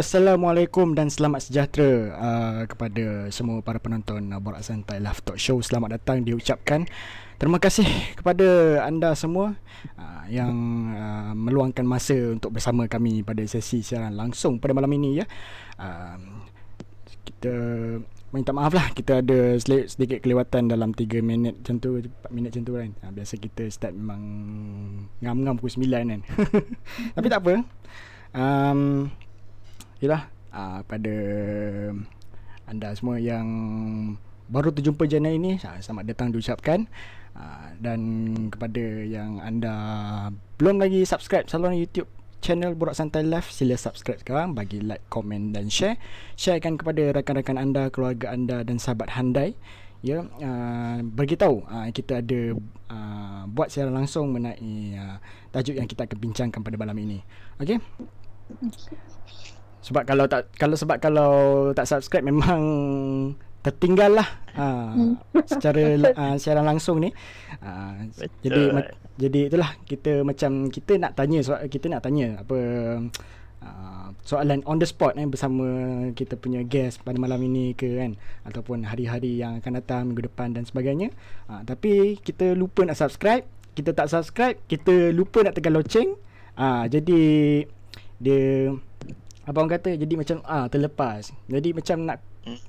Assalamualaikum dan selamat sejahtera uh, kepada semua para penonton uh, Borak Santai Live Talk Show. Selamat datang diucapkan. Terima kasih kepada anda semua uh, yang uh, meluangkan masa untuk bersama kami pada sesi siaran langsung pada malam ini ya. Uh, kita minta maaf lah kita ada sedikit kelewatan dalam 3 minit macam tu 4 minit macam tu kan. Uh, biasa kita start memang ngam-ngam pukul 9 kan. Tapi tak apa. Um, Yalah uh, pada anda semua yang baru terjumpa jana ini selamat datang diucapkan. Uh, dan kepada yang anda belum lagi subscribe saluran YouTube channel Borak Santai Live sila subscribe sekarang bagi like, komen dan share. Sharekan kepada rakan-rakan anda, keluarga anda dan sahabat handai. Ya uh, beritahu uh, kita ada uh, buat siaran langsung mengenai uh, tajuk yang kita akan bincangkan pada malam ini. Okey sebab kalau tak kalau sebab kalau tak subscribe memang tertinggal lah ha, secara uh, siaran langsung ni. Uh, jadi ma- jadi itulah kita macam kita nak tanya soal kita nak tanya apa uh, soalan on the spot eh bersama kita punya guest pada malam ini ke kan ataupun hari-hari yang akan datang minggu depan dan sebagainya. Uh, tapi kita lupa nak subscribe, kita tak subscribe, kita lupa nak tekan loceng. Uh, jadi dia apa orang kata jadi macam ah terlepas. Jadi macam nak hmm.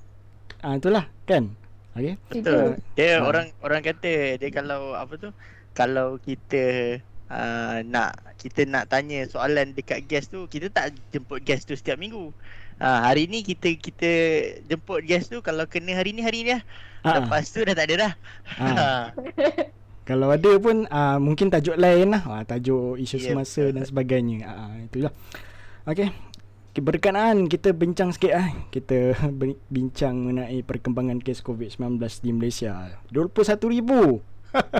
ah itulah kan. Okey. Betul. Dia ha. orang orang kata dia kalau apa tu kalau kita uh, nak kita nak tanya soalan dekat guest tu kita tak jemput guest tu setiap minggu. Ha, hari ni kita kita jemput guest tu kalau kena hari ni hari ni lah. Ha. Lepas tu dah tak ada dah. Ha. kalau ada pun uh, mungkin tajuk lain lah. Uh, tajuk isu yeah, semasa betul. dan sebagainya. Uh, itulah. Okey berkenaan kita bincang sikit ah. Kita bincang mengenai perkembangan kes COVID-19 di Malaysia. 21,000.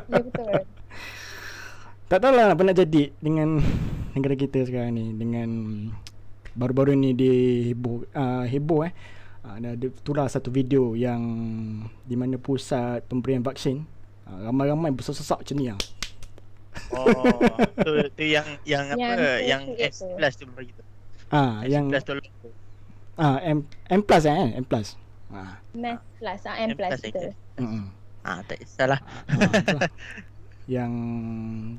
Ya betul. tak tahu lah apa nak jadi dengan negara kita sekarang ni dengan baru-baru ni dia heboh uh, heboh eh. Uh, ada tular satu video yang di mana pusat pemberian vaksin uh, ramai-ramai besar-besar macam ni ah. Oh, tu, tu yang yang, yang apa yang S plus tu bagi tu. Ah, yang plus tolong. Ah, M M plus eh, M plus. Ah. M plus, ah, M plus kita. Hmm. Ah, tak salah. Ah, yang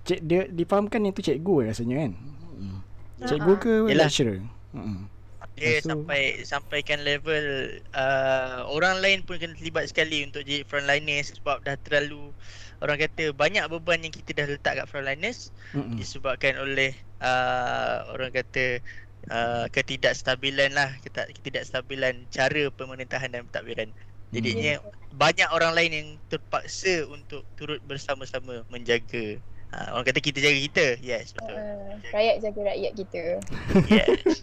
cik dia difahamkan itu cikgu rasanya kan. Hmm. Cikgu ke Yalah. lecturer? Hmm. Dia Maksud... sampai sampaikan level uh, orang lain pun kena terlibat sekali untuk jadi frontliners sebab dah terlalu orang kata banyak beban yang kita dah letak kat frontliners mm disebabkan oleh uh, orang kata uh, ketidakstabilan lah ketidakstabilan cara pemerintahan dan pentadbiran. Jadinya hmm. banyak orang lain yang terpaksa untuk turut bersama-sama menjaga uh, orang kata kita jaga kita. Yes, betul. Uh, rakyat jaga rakyat kita. yes.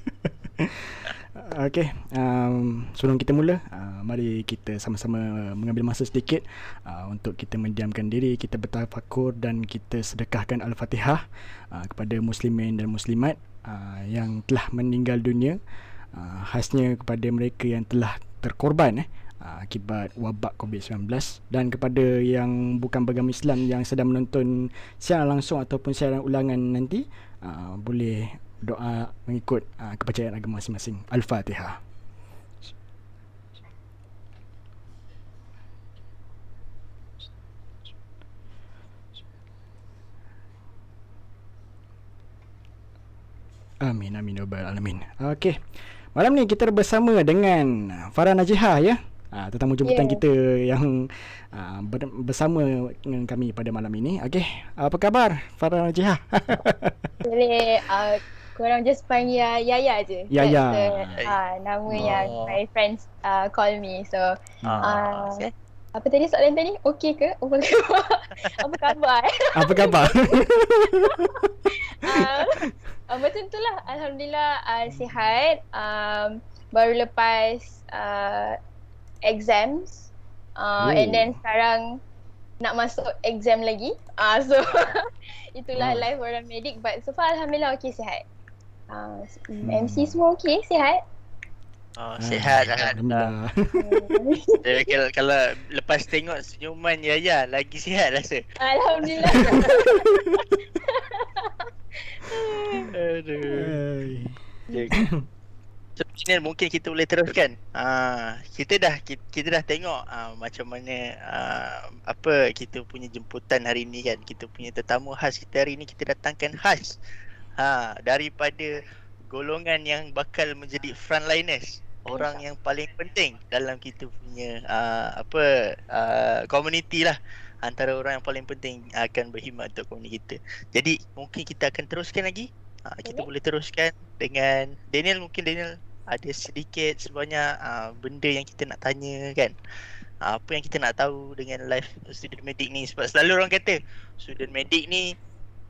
Okay, um, sebelum kita mula, uh, mari kita sama-sama mengambil masa sedikit uh, untuk kita mendiamkan diri, kita bertafakur dan kita sedekahkan Al-Fatihah uh, kepada muslimin dan muslimat uh, yang telah meninggal dunia uh, khasnya kepada mereka yang telah terkorban eh uh, akibat wabak COVID-19 dan kepada yang bukan beragama Islam yang sedang menonton siaran langsung ataupun siaran ulangan nanti uh, boleh doa mengikut uh, kepercayaan agama masing-masing. Al-Fatihah Amin amin ya rabbal alamin. Okey. Malam ni kita bersama dengan Farah Najihah ya. Ah tetamu jemputan yeah. kita yang uh, bersama dengan kami pada malam ini. Okey. Apa khabar Farah Najihah? Boleh uh, korang just panggil uh, Yaya je. Yaya. Ah uh, nama oh. yang my friends uh, call me. So ah uh, apa tadi soalan tadi? Okey ke? Apa khabar? apa khabar? apa khabar? uh, uh, macam tu lah. Alhamdulillah uh, sihat. Um, baru lepas uh, exams. Uh, and then sekarang nak masuk exam lagi. Uh, so itulah oh. life orang medik. But so far Alhamdulillah okay sihat. Uh, hmm. MC semua okay sihat Oh, sihat lah. Alhamdulillah. kalau, kalau lepas tengok senyuman Yaya lagi sihat rasa. Alhamdulillah. Aduh. Daniel mungkin kita boleh teruskan. Uh, kita dah kita, kita dah tengok uh, macam mana uh, apa kita punya jemputan hari ni kan. Kita punya tetamu khas kita hari ni kita datangkan khas ha daripada golongan yang bakal menjadi frontliners. Orang yang paling penting dalam kita punya uh, apa uh, community lah. Antara orang yang paling penting akan berkhidmat untuk komuniti kita. Jadi mungkin kita akan teruskan lagi. Ha, kita boleh. teruskan dengan Daniel. Mungkin Daniel ada sedikit sebanyak uh, benda yang kita nak tanya kan? Uh, apa yang kita nak tahu dengan life student medic ni? Sebab selalu orang kata student medic ni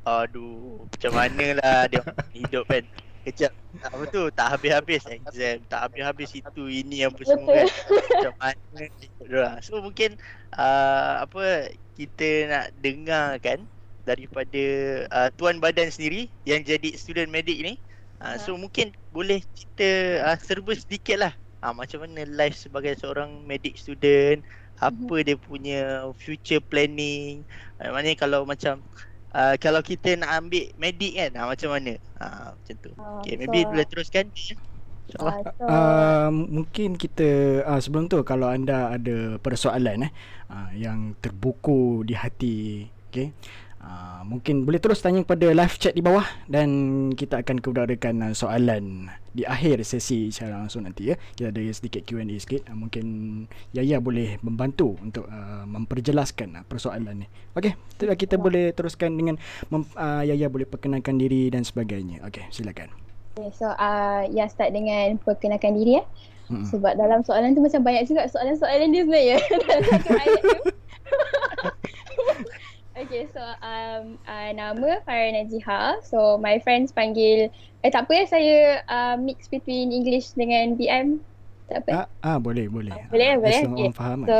aduh macam mana lah dia hidup kan kejap apa tu tak habis-habis exam. Tak habis-habis itu ini yang apa semua kan macam mana lah. so mungkin uh, apa kita nak dengar kan daripada uh, tuan badan sendiri yang jadi student medic ni. Uh, so mungkin boleh kita uh, serba sedikit lah. Uh, Macam mana life sebagai seorang medic student Apa mm-hmm. dia punya future planning. Uh, Maknanya kalau macam uh, Kalau kita nak ambil medic kan uh, macam mana? Uh, Macam tu. Uh, Okay so, maybe boleh teruskan Uh, so, uh, mungkin kita uh, sebelum tu kalau anda ada persoalan eh uh, yang terbuku di hati okay. Uh, mungkin boleh terus tanya kepada live chat di bawah dan kita akan keudarakan uh, soalan di akhir sesi secara langsung nanti ya. Kita ada sedikit Q&A sikit. Uh, mungkin Yaya boleh membantu untuk uh, memperjelaskan uh, persoalan ni. Okey, kita, kita boleh teruskan dengan mem- uh, Yaya boleh perkenalkan diri dan sebagainya. Okey, silakan. Okay, so uh, ya start dengan perkenalkan diri ya. Hmm. Sebab dalam soalan tu macam banyak juga soalan-soalan dia sebenarnya dalam satu ayat tu. Okay, so um, uh, nama Farah Najiha. So my friends panggil, eh tak apa ya saya uh, mix between English dengan BM. Tak apa. Ah, ah boleh, boleh. Uh, boleh, ah, boleh. Okay. faham. So,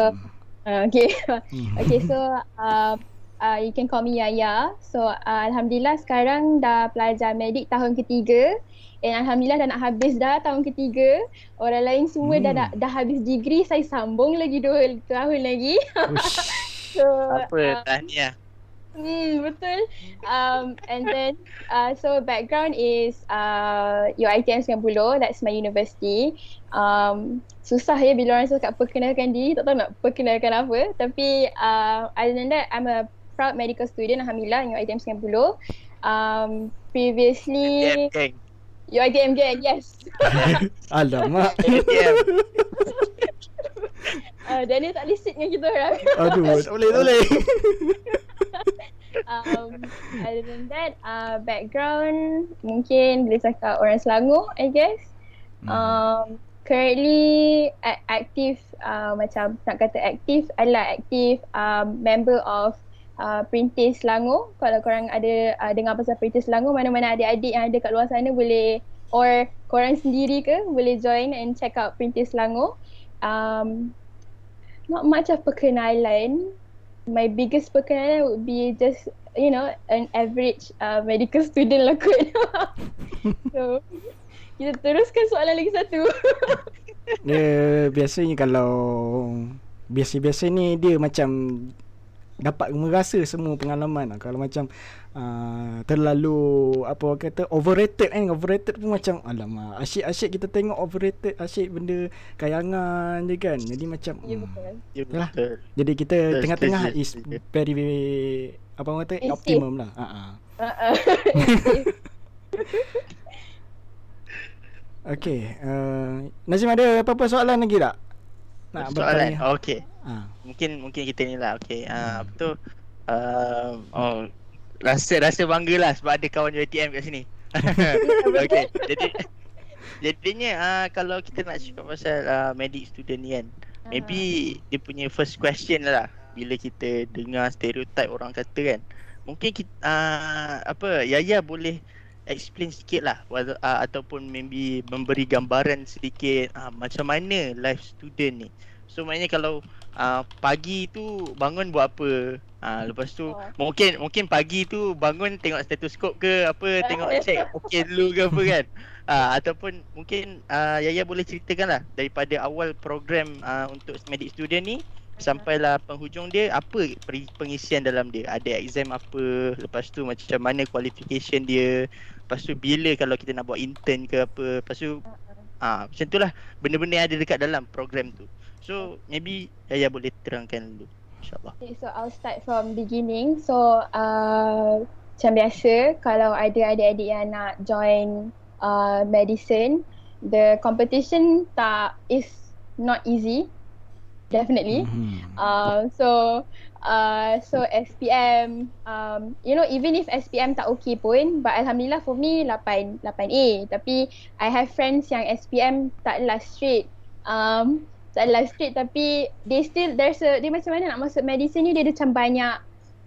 uh, okay. Hmm. okay, so uh, uh, you can call me Yaya. So uh, Alhamdulillah sekarang dah pelajar medik tahun ketiga. And Alhamdulillah dah nak habis dah tahun ketiga. Orang lain semua hmm. dah, dah dah habis degree. Saya sambung lagi dua tahun lagi. so, Apa uh, tahniah. Hmm, betul. Um, and then, uh, so background is uh, UiTM 90, that's my university. Um, susah ya bila orang cakap perkenalkan diri, tak tahu nak perkenalkan apa. Tapi uh, other than that, I'm a proud medical student, Alhamdulillah, UiTM 90. Um, previously... UiTM gang. UiTM gang, yes. Alamak. uh, Daniel tak list dengan kita orang. Aduh, tak boleh, tak boleh. um, other than that, uh, background mungkin boleh cakap orang Selangor, I guess. Hmm. Um, currently aktif, uh, macam nak kata aktif adalah aktif um, member of uh, Perintis Selangor. Kalau korang ada uh, dengar pasal Perintis Selangor, mana-mana adik-adik yang ada kat luar sana boleh or korang sendiri ke boleh join and check out Perintis Selangor. Um, not much of perkenalan. My biggest perkenalan would be just, you know, an average uh, medical student lah kot. so, kita teruskan soalan lagi satu. dia biasanya kalau biasa-biasa ni dia macam dapat merasa semua pengalaman lah. Kalau macam uh, terlalu apa orang kata overrated kan overrated pun macam alamak asyik-asyik kita tengok overrated asyik benda kayangan je kan. Jadi macam ya betul. Hmm, ya betul. Jadi kita tengah-tengah is very, very apa orang kata it's optimum safe. lah. Ha ah. Uh-uh. Okay uh, Nazim ada apa-apa soalan lagi tak? Nak soalan. Oh, okey. Ha. Mungkin mungkin kita ni lah. Okey. Ah uh, apa tu? Uh, oh rasa rasa bangga lah sebab ada kawan JTM kat sini. okey. Jadi jadinya uh, kalau kita nak cakap pasal uh, medic student ni kan. Maybe dia punya first question lah bila kita dengar stereotype orang kata kan. Mungkin kita uh, apa Yaya boleh explain sikit lah uh, ataupun maybe memberi gambaran sedikit uh, macam mana life student ni. So maknanya kalau uh, pagi tu bangun buat apa? Uh, lepas tu oh. mungkin mungkin pagi tu bangun tengok stetoskop ke apa tengok check okey dulu ke apa kan. Uh, ataupun mungkin uh, Yaya boleh ceritakan lah daripada awal program uh, untuk medic student ni sampailah penghujung dia apa pengisian dalam dia ada exam apa lepas tu macam mana qualification dia lepas tu bila kalau kita nak buat intern ke apa lepas tu Ah, macam itulah benda-benda yang ada dekat dalam program tu. So maybe Yaya boleh terangkan dulu. InsyaAllah. Okay, so I'll start from beginning. So uh, macam biasa kalau ada adik-adik yang nak join uh, medicine, the competition tak is not easy. Definitely. Mm-hmm. Uh, so uh, so SPM, um, you know even if SPM tak okay pun, but Alhamdulillah for me 8, 8A. Tapi I have friends yang SPM tak last straight. Um, tak last straight tapi they still there's a, dia macam mana nak masuk medicine ni dia ada macam banyak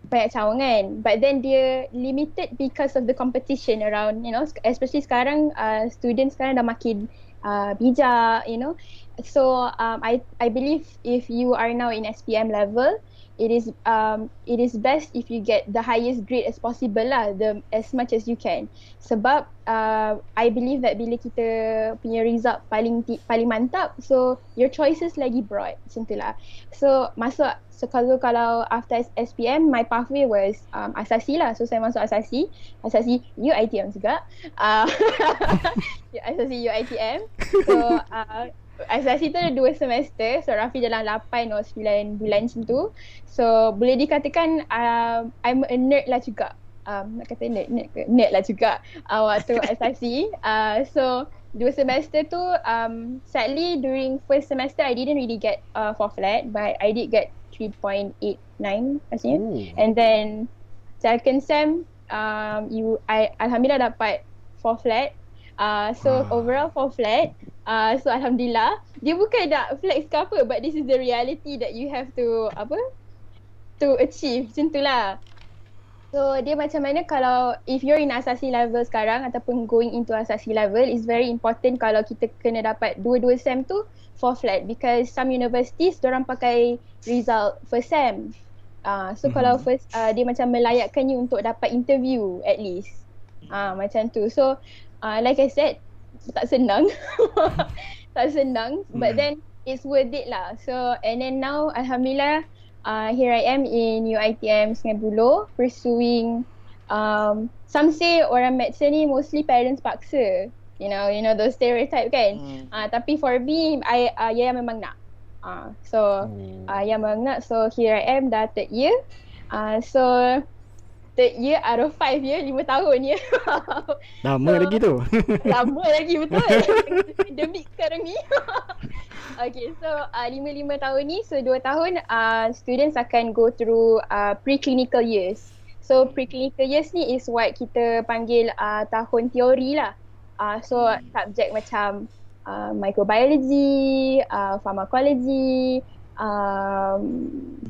banyak cawangan but then dia limited because of the competition around you know especially sekarang uh, students sekarang dah makin uh, bijak you know so um, I I believe if you are now in SPM level it is um it is best if you get the highest grade as possible lah the as much as you can. Sebab uh, I believe that bila kita punya result paling paling mantap so your choices lagi broad macam lah. So masuk so kalau kalau after SPM my pathway was um, asasi lah. So saya masuk asasi asasi UITM juga. Uh, asasi UITM so uh, Asasi tu ada dua semester. So Rafi dalam 8 atau 9 bulan macam tu. So boleh dikatakan um, I'm a nerd lah juga. Um, Nak kata nerd, nerd ke? Nerd lah juga uh, Waktu asasi uh, So dua semester tu um, Sadly during first semester I didn't really get uh, 4 flat But I did get 3.89 rasanya Ooh. And then second sem um, you, I, Alhamdulillah dapat 4 flat Uh, so uh. overall 4 flat Uh, so alhamdulillah dia bukan nak flex ke apa but this is the reality that you have to apa to achieve macam itulah. So dia macam mana kalau if you're in asasi level sekarang ataupun going into asasi level is very important kalau kita kena dapat dua-dua sem tu for flat because some universities orang pakai result first sem. Uh, so mm-hmm. kalau first uh, dia macam melayakkan you untuk dapat interview at least. Ah uh, macam tu. So uh, like I said tak senang. Tak senang hmm. but then it's worth it lah. So and then now alhamdulillah uh, here I am in UiTM Sungai Buloh pursuing um, some say orang medicine ni mostly parents paksa. You know you know those stereotype kan? Hmm. uh, tapi for me I uh, ya memang nak. Uh, so hmm. uh, ya memang nak. So here I am dah third year. Uh, so third year out of five year, lima tahun ya. Lama so, lagi tu. lama lagi betul. Pandemik sekarang ni. okay, so uh, lima-lima tahun ni, so dua tahun uh, students akan go through uh, preclinical years. So preclinical years ni is what kita panggil uh, tahun teori lah. Uh, so subjek macam uh, microbiology, uh, pharmacology, um,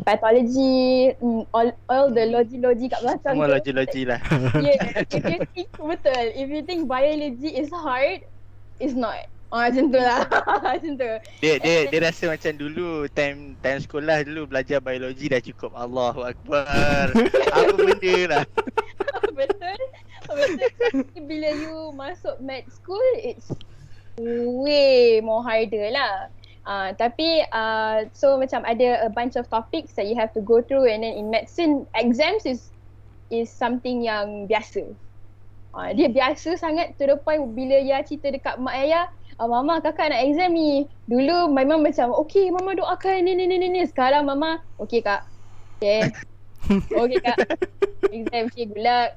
pathology, mm, all, all the logi-logi kat belakang Semua logi-logi lah. Yeah, if you think, betul. If you think biology is hard, it's not. Oh macam tu lah. Macam tu. Dia, dia, dia rasa macam dulu Time time sekolah dulu Belajar biologi dah cukup. Allahu Akbar. Apa benda lah. Betul. Betul. Bila you masuk med school It's way more harder lah Uh, tapi uh, so macam ada a bunch of topics that you have to go through and then in medicine exams is is something yang biasa. Uh, dia biasa sangat to the point bila ya cerita dekat mak ayah, uh, mama kakak nak exam ni. Dulu mom macam okay mama doakan ni ni ni ni. Sekarang mama okay kak. Okay. okay kak. Exam okay good luck.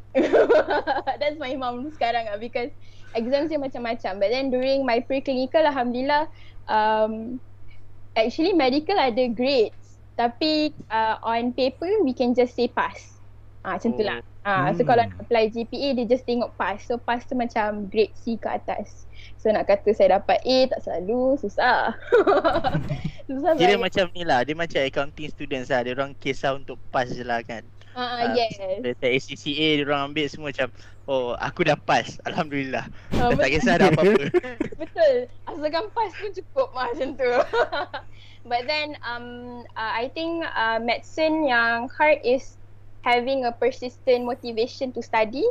That's my mom sekarang lah because exam dia macam-macam. But then during my pre-clinical alhamdulillah um, actually medical ada grades tapi uh, on paper we can just say pass. Ah macam tu lah. Ah so hmm. kalau nak apply GPA dia just tengok pass. So pass tu macam grade C ke atas. So nak kata saya dapat A tak selalu susah. susah Kira macam ni lah. Dia macam accounting students lah. Dia orang kisah untuk pass je lah kan. Ah uh, yes. Dekat ACCA dia orang ambil semua macam oh aku dah pass alhamdulillah. Uh, tak kisah ada apa-apa. betul. Asalkan pass pun cukup macam tu. But then um uh, I think uh, medicine yang hard is having a persistent motivation to study.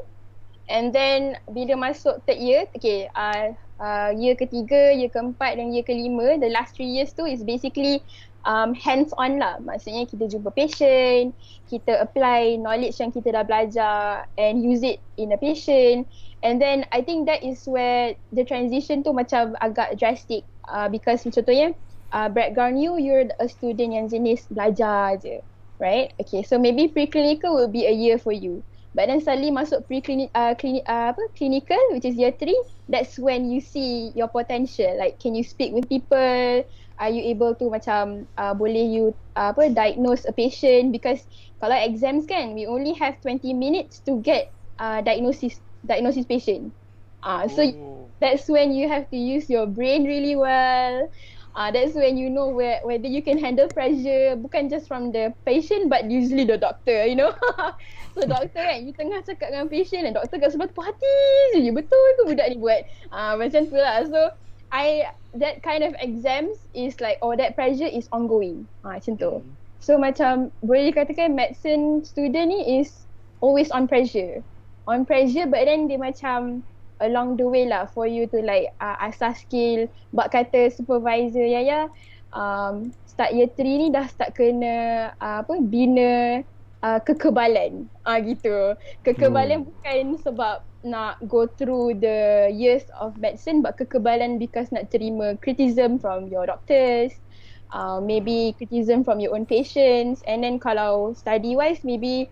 And then bila masuk third year, okay, uh, uh, year ketiga, year keempat dan year kelima, the last three years tu is basically um, hands on lah. Maksudnya kita jumpa patient, kita apply knowledge yang kita dah belajar and use it in a patient. And then I think that is where the transition tu macam agak drastic uh, because contohnya uh, background you, you're a student yang jenis belajar je. Right? Okay, so maybe preclinical will be a year for you. But then suddenly masuk pre-clinic, uh, clinic, uh, apa, clinical which is year three, that's when you see your potential. Like can you speak with people? Are you able to macam uh, boleh you uh, apa diagnose a patient? Because kalau exams kan, we only have 20 minutes to get uh, diagnosis diagnosis patient. Uh, so oh. that's when you have to use your brain really well. Uh, that's when you know where whether you can handle pressure bukan just from the patient but usually the doctor you know. So doctor kan you tengah cakap dengan patient dan doktor kat sebelah tu hati je betul ke budak ni buat? Uh, macam tu lah. So I that kind of exams is like or that pressure is ongoing. Uh, macam tu. So macam boleh dikatakan medicine student ni is always on pressure. On pressure but then dia macam along the way lah for you to like uh, asas skill buat kata supervisor ya ya. Um, start year 3 ni dah start kena uh, apa bina uh, kekebalan. Ah uh, gitu. Kekebalan hmm. bukan sebab nak go through the years of medicine but kekebalan because nak terima criticism from your doctors uh, maybe criticism from your own patients. And then kalau study wise maybe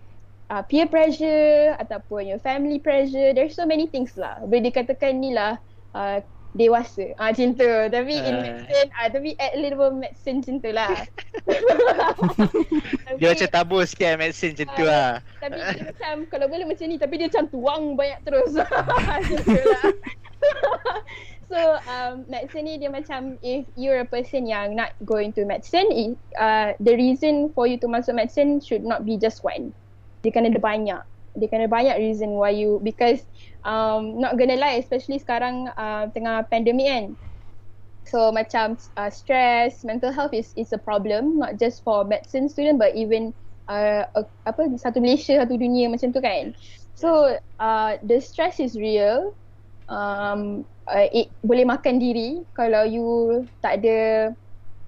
uh, peer pressure ataupun your family pressure there's so many things lah. Boleh dikatakan ni lah uh, dewasa. Ah uh, cinta tapi uh. in medicine ah uh, tapi add little medicine cinta lah. Dia macam tabur sikit medicine macam tu lah. Tapi dia macam kalau boleh macam ni tapi dia macam tuang banyak terus. Cinta lah. So um, medicine ni dia macam if you're a person yang not going to medicine uh, the reason for you to masuk medicine should not be just one dia kena ada banyak. Dia kena banyak reason why you because um not gonna lie especially sekarang uh, tengah pandemic kan. So macam uh, stress mental health is is a problem not just for medicine student but even uh, uh, apa satu Malaysia satu dunia macam tu kan. So uh, the stress is real. Um uh, it boleh makan diri kalau you tak ada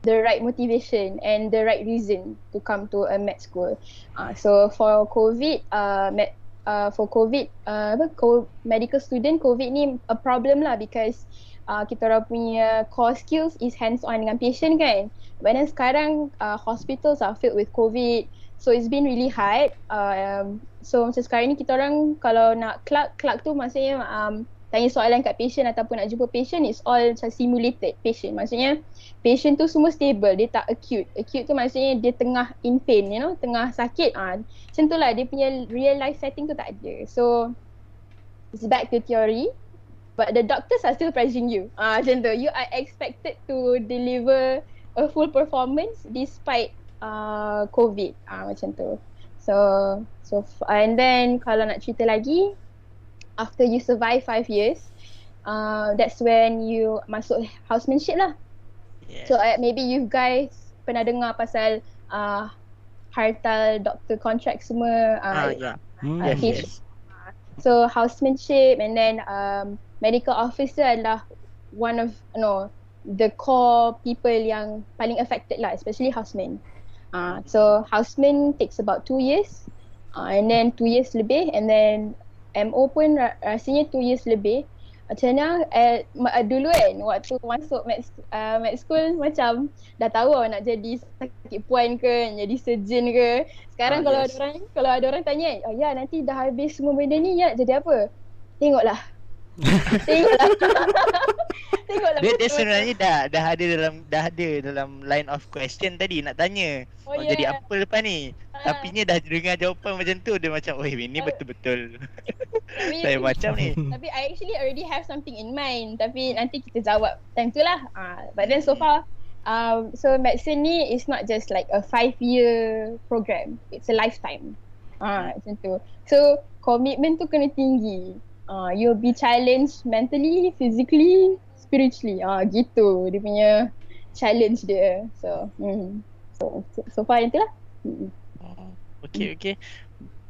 the right motivation and the right reason to come to a med school. Uh, so for COVID, uh, med, uh, for COVID, uh, apa, co- medical student, COVID ni a problem lah because uh, kita orang punya core skills is hands-on dengan patient kan. But then sekarang uh, hospitals are filled with COVID. So it's been really hard. Uh, um, so macam sekarang ni kita orang kalau nak clerk, clerk tu maksudnya um, tanya soalan kat patient ataupun nak jumpa patient is all macam simulated patient. Maksudnya patient tu semua stable, dia tak acute. Acute tu maksudnya dia tengah in pain, you know, tengah sakit. Ah, macam tu lah dia punya real life setting tu tak ada. So it's back to theory. But the doctors are still pressuring you. Ah, macam tu. You are expected to deliver a full performance despite uh, COVID. Ah, macam tu. So, so and then kalau nak cerita lagi, after you survive five years, uh, that's when you masuk housemanship lah. Yeah. So uh, maybe you guys pernah dengar pasal uh, hartal doctor contract semua. Uh, ah, yeah. Mm, uh, yes, yes. So housemanship and then um, medical officer adalah one of no the core people yang paling affected lah, especially houseman. Uh, so houseman takes about two years uh, and then two years lebih and then MO pun rasanya 2 years lebih. Macam mana eh, dulu kan waktu masuk med, uh, med school macam dah tahu nak jadi sakit puan ke jadi surgeon ke. Sekarang ah, kalau yes. ada orang kalau ada orang tanya oh ya nanti dah habis semua benda ni ya jadi apa? Tengoklah tengoklah tengoklah dia, dia sebenarnya dah dah ada dalam dah ada dalam line of question tadi nak tanya oh, oh yeah. jadi apa lepas ni tapi ni dah dengar jawapan macam tu dia macam oh ini betul-betul. Saya macam ni. Tapi I actually already have something in mind tapi nanti kita jawab time tu lah. Uh, but then so hmm. far um, so medicine ni is not just like a five year program. It's a lifetime. Ah uh, macam tu. So commitment tu kena tinggi. Uh, you'll be challenged mentally, physically, spiritually. Ah uh, gitu dia punya challenge dia. So, mm. so so far itu lah. Mm. Okay, okay.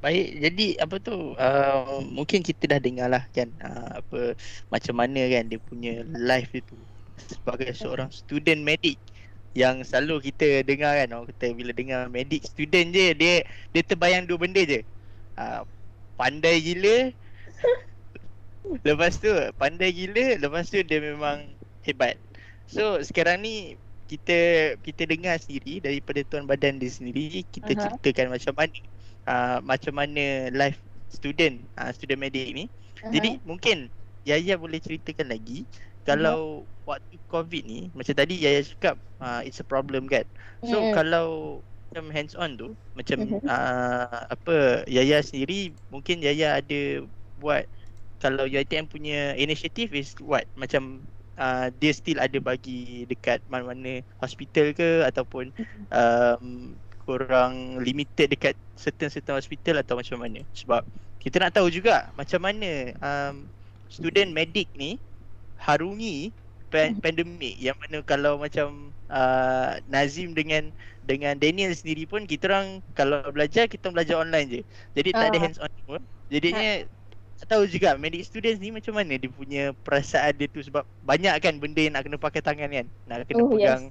Baik, jadi apa tu uh, mungkin kita dah dengar lah kan uh, apa macam mana kan dia punya life itu sebagai seorang student medik yang selalu kita dengar kan orang kata bila dengar medik student je dia dia terbayang dua benda je. Uh, pandai gila lepas tu pandai gila lepas tu dia memang hebat. So sekarang ni kita kita dengar sendiri daripada tuan badan dia sendiri kita uh-huh. ceritakan macam mana uh, macam mana life student uh, student medik ni. Uh-huh. Jadi mungkin Yaya boleh ceritakan lagi kalau uh-huh. waktu covid ni macam tadi Yaya cakap uh, it's a problem kan. So uh-huh. kalau macam hands on tu macam uh-huh. uh, apa Yaya sendiri mungkin Yaya ada buat kalau UiTM punya inisiatif is what macam uh, dia still ada bagi dekat mana-mana hospital ke ataupun um, kurang limited dekat certain-certain hospital atau macam mana sebab kita nak tahu juga macam mana um, student medik ni harungi pan- hmm. pandemik yang mana kalau macam uh, Nazim dengan dengan Daniel sendiri pun kita orang kalau belajar kita belajar online je jadi uh. tak ada ah. hands on pun jadinya tak tahu juga medik students ni macam mana dia punya perasaan dia tu? Sebab banyak kan benda yang nak kena pakai tangan kan? Nak kena oh, pegang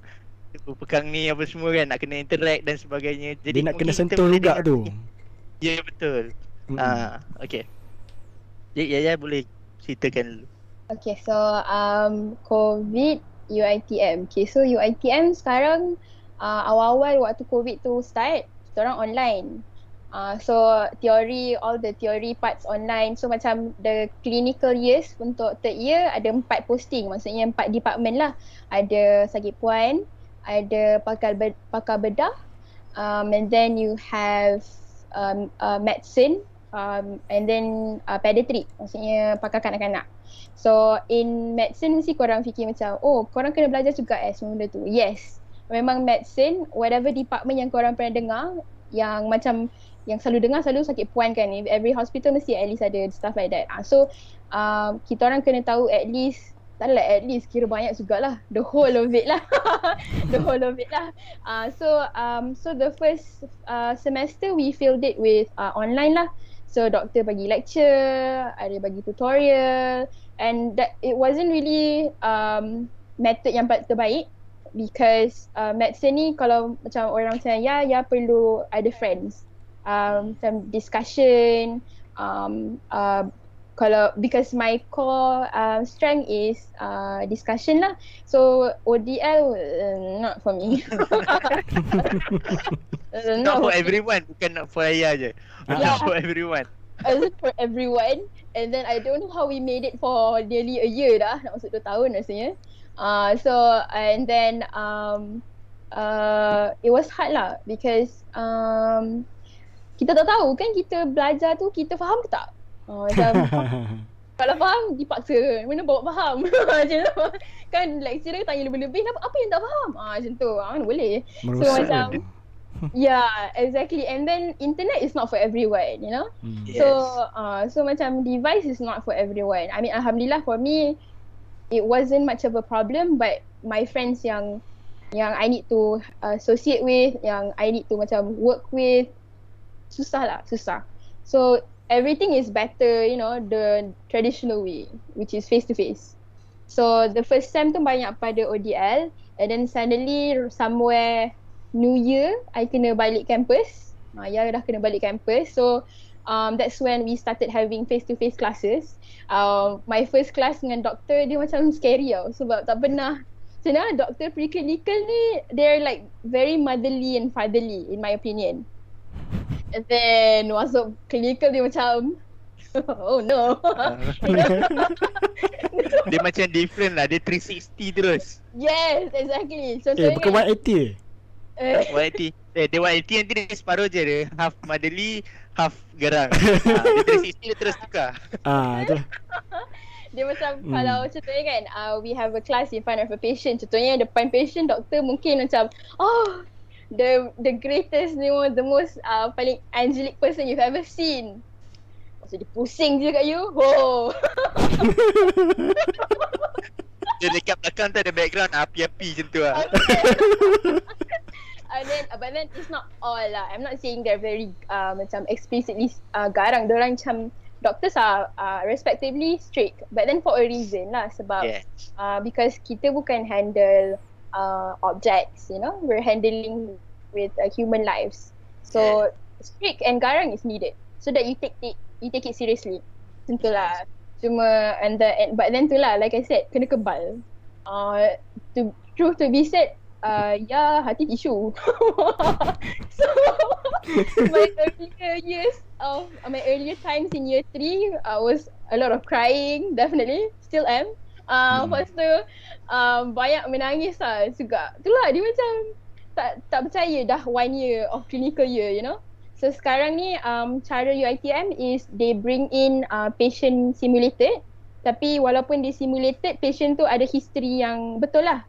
yes. pegang ni apa semua kan? Nak kena interact dan sebagainya. Jadi dia nak kena sentuh juga tu. Ya betul. Mm-hmm. ah okey. Jadi ya ya boleh ceritakan dulu. Okay so um covid UiTM okay so UiTM sekarang uh, awal-awal waktu covid tu start kita orang online Uh, so teori all the theory parts online. So macam the clinical years untuk third year ada empat posting. Maksudnya empat department lah. Ada sakit puan ada pakar be- pakar bedah um, and then you have um, uh, medicine um, and then uh, pediatric. Maksudnya pakar kanak-kanak. So in medicine mesti korang fikir macam oh korang kena belajar juga eh semua benda tu. Yes. Memang medicine whatever department yang korang pernah dengar yang macam yang selalu dengar selalu sakit puan kan. Every hospital mesti at least ada stuff like that. Uh, so um, kita orang kena tahu at least tak adalah at least kira banyak lah the whole of it lah. The whole of it lah. Uh, so um so the first uh, semester we filled it with uh, online lah. So doktor bagi lecture ada bagi tutorial. And that it wasn't really um method yang terbaik. Because uh, medicine ni kalau macam orang macam ya ya perlu ada friends um macam discussion um uh, kalau because my core uh, strength is uh, discussion lah. So ODL uh, not for me. Uh, not, for everyone bukan not for Aya je. Yeah. for everyone. Uh, for everyone. And then I don't know how we made it for nearly a year dah nak masuk 2 tahun rasanya. Uh, so and then um, uh, it was hard lah because um, kita tak tahu kan kita belajar tu kita faham ke tak? Oh, macam kalau faham dipaksa. Mana bawa faham? Macam tu. Kan lecturer tanya lebih-lebih apa, apa yang tak faham? Ah macam tu. Ah mana boleh? Merusak so macam yeah exactly. And then internet is not for everyone you know? Hmm. yes. so uh, so macam device is not for everyone. I mean alhamdulillah for me it wasn't much of a problem but my friends yang yang i need to uh, associate with yang i need to macam work with susah lah susah so everything is better, you know, the traditional way, which is face to face. So the first time tu banyak pada ODL and then suddenly somewhere New Year, I kena balik campus. Uh, ya dah kena balik campus. So um, that's when we started having face to face classes. Uh, my first class dengan doktor dia macam scary tau sebab tak pernah Sebenarnya doktor preclinical ni they're like very motherly and fatherly in my opinion. And then masuk clinical dia macam Oh no. Dia macam different lah Dia 360 terus. Yes exactly. Contohnya Eh bukan 180 eh? 180 Eh dia 180 nanti dia separuh je dia Half motherly Half garang ha, Dia 360 dia terus tukar. Ah tu dia macam hmm. kalau contohnya kan uh, we have a class in front of a patient. Contohnya depan patient doktor mungkin macam oh the the greatest know, the most uh, paling angelic person you've ever seen. So dia pusing je kat you. Oh. dia dekat belakang tu ada background api-api macam tu lah. and then but then it's not all lah. I'm not saying they're very uh, macam explicitly uh, garang. Diorang macam doctors are uh, respectively strict but then for a reason lah sebab yeah. uh, because kita bukan handle uh, objects you know we're handling with uh, human lives. So strict and garang is needed so that you take it you take it seriously. Tentulah. Cuma and the and, but then tu lah like I said kena kebal. Uh, to truth to be said uh, ya hati tisu. So my earlier years of uh, my earlier times in year 3 I was a lot of crying definitely. Still am uh, hmm. lepas tu um, banyak menangis lah juga itulah dia macam tak tak percaya dah one year of clinical year you know so sekarang ni um, cara UITM is they bring in uh, patient simulated tapi walaupun dia simulated patient tu ada history yang betul lah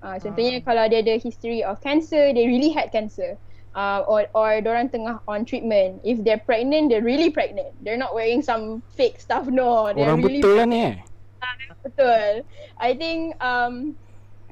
Uh, contohnya uh. kalau dia ada history of cancer, they really had cancer. Uh, or or orang tengah on treatment. If they're pregnant, they're really pregnant. They're not wearing some fake stuff. No, they're orang really betul lah ni. Betul. I think um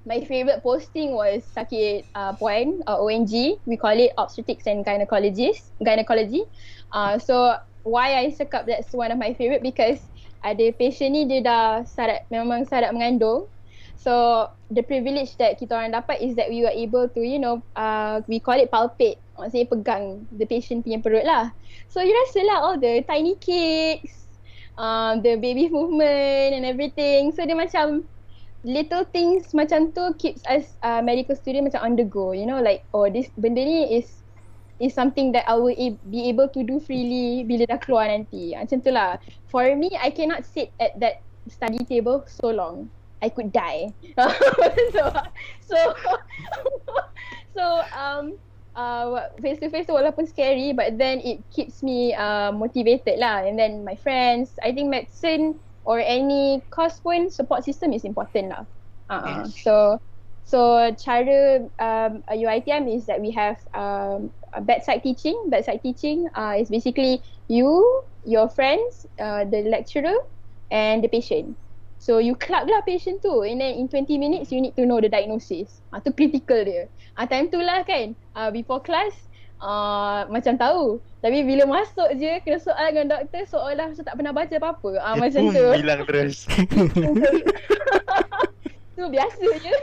my favorite posting was sakit uh, point uh, ONG. We call it obstetrics and gynecologist, gynecology. Uh, so why I cakap that's one of my favorite because ada patient ni dia dah sarat memang sarat mengandung So the privilege that kita orang dapat is that we were able to you know uh, we call it palpate maksudnya pegang the patient punya perut lah. So you rasa lah all the tiny kicks, um, the baby movement and everything. So dia macam little things macam tu keeps us uh, medical student macam on the go. You know like oh this benda ni is is something that I will be able to do freely bila dah keluar nanti. Macam tu lah. For me, I cannot sit at that study table so long. I could die. so so so um uh face to face tu walaupun scary but then it keeps me uh motivated lah and then my friends I think medicine or any course pun support system is important lah. Uh-uh. Yes. So so cara um UiTM is that we have um a bedside teaching. Bedside teaching uh is basically you, your friends, uh the lecturer and the patient. So you club lah patient tu and then in 20 minutes you need to know the diagnosis. Ah tu critical dia. Ah time tu lah kan. Ah before class ah macam tahu. Tapi bila masuk je kena soal dengan doktor seolah macam tak pernah baca apa-apa. Ah ya, macam tu. Bilang terus. tu biasa je.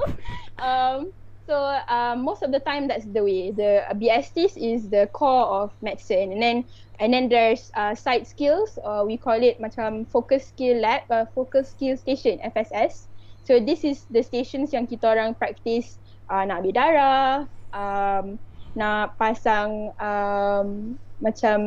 um so uh, most of the time that's the way. The BSTs is the core of medicine and then And then there's uh, side skills, uh, we call it macam focus skill lab, uh, focus skill station, FSS. So this is the stations yang kita orang practice uh, nak ambil darah, um, nak pasang um, macam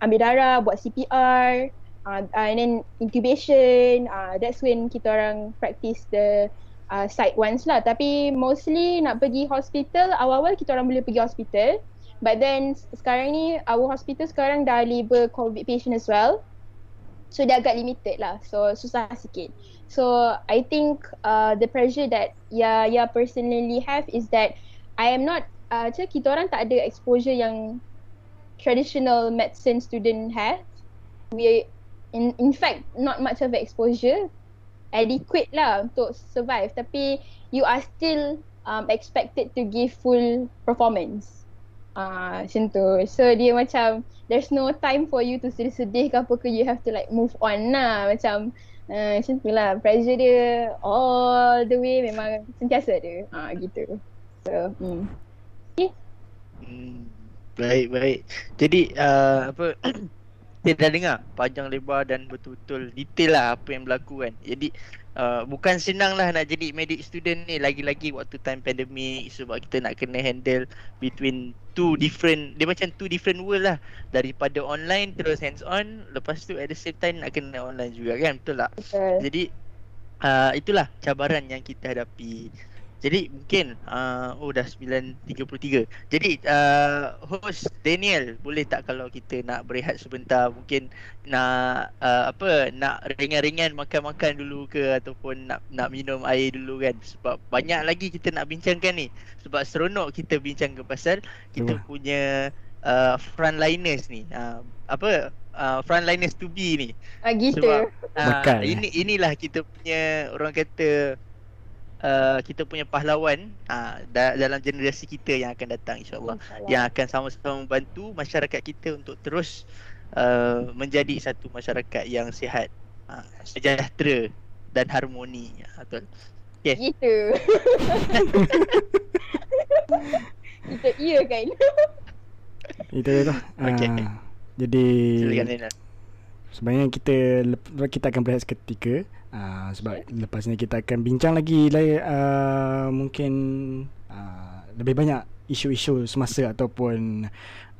ambil darah, buat CPR, uh, uh, and then incubation, uh, that's when kita orang practice the uh, side ones lah. Tapi mostly nak pergi hospital, awal-awal kita orang boleh pergi hospital. But then sekarang ni our hospital sekarang dah label COVID patient as well. So dia agak limited lah. So susah sikit. So I think uh, the pressure that ya ya personally have is that I am not uh, kita orang tak ada exposure yang traditional medicine student have. We in in fact not much of exposure adequate lah untuk survive tapi you are still um, expected to give full performance Ah, macam tu. So dia macam there's no time for you to sedih-sedih ke apa ke you have to like move on lah macam uh, macam lah pressure dia all the way memang sentiasa ada. Ah gitu. So, hmm. Okay. Hmm, baik baik. Jadi uh, apa kita dah dengar panjang lebar dan betul-betul detail lah apa yang berlaku kan. Jadi uh, bukan senang lah nak jadi medic student ni lagi-lagi waktu time pandemic sebab kita nak kena handle between two different dia macam two different world lah daripada online terus hands on lepas tu at the same time nak kena online juga kan betul tak? Betul. Jadi uh, itulah cabaran yang kita hadapi jadi mungkin uh, oh dah 9.33. Jadi uh, host Daniel boleh tak kalau kita nak berehat sebentar mungkin nak uh, apa nak ringan-ringan makan-makan dulu ke ataupun nak nak minum air dulu kan sebab banyak lagi kita nak bincangkan ni. Sebab seronok kita bincang ke pasal kita punya uh, frontliners ni. Uh, apa uh, frontliners to be ni. Ah gitu. Sebab uh, ini inilah kita punya orang kata uh, kita punya pahlawan uh, da- dalam generasi kita yang akan datang insyaAllah. Insya yang akan sama-sama membantu masyarakat kita untuk terus uh, menjadi satu masyarakat yang sihat uh, sejahtera dan harmoni. Betul? Okay. gitu. Kita iya kan? Itu tu. Okay. uh, jadi sebenarnya kita kita akan berehat seketika uh, sebab lepas ni kita akan bincang lagi uh, mungkin uh, lebih banyak isu-isu semasa ataupun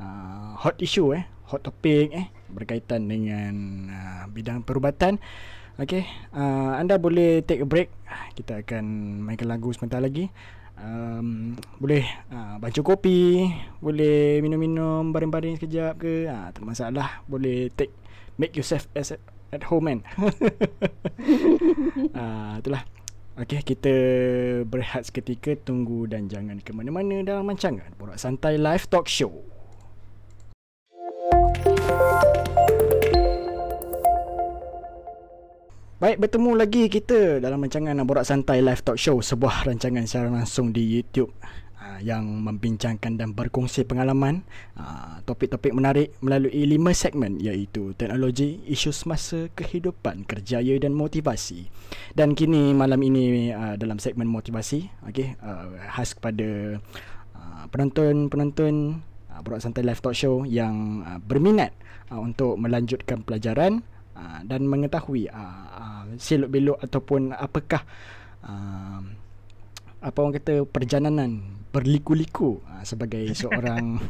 uh, hot issue eh hot topic eh berkaitan dengan uh, bidang perubatan Okay, uh, anda boleh take a break. Kita akan mainkan lagu sebentar lagi. Um, boleh uh, baca kopi, boleh minum-minum baring-baring sekejap ke. Uh, tak masalah. Boleh take make yourself as at home man. uh, itulah. Okay, kita berehat seketika. Tunggu dan jangan ke mana-mana dalam mancangan. Borak Santai Live Talk Show. Baik, bertemu lagi kita dalam rancangan Borak Santai Live Talk Show Sebuah rancangan secara langsung di YouTube uh, Yang membincangkan dan berkongsi pengalaman uh, Topik-topik menarik melalui lima segmen Iaitu teknologi, isu semasa, kehidupan, kerjaya dan motivasi. Dan kini malam ini uh, dalam segmen motivasi okay, uh, Khas kepada penonton-penonton Borak Santai Live Talk Show Yang berminat untuk melanjutkan pelajaran Ah, dan mengetahui uh, uh, selok belok ataupun apakah apa orang kata perjalanan berliku-liku uh, sebagai seorang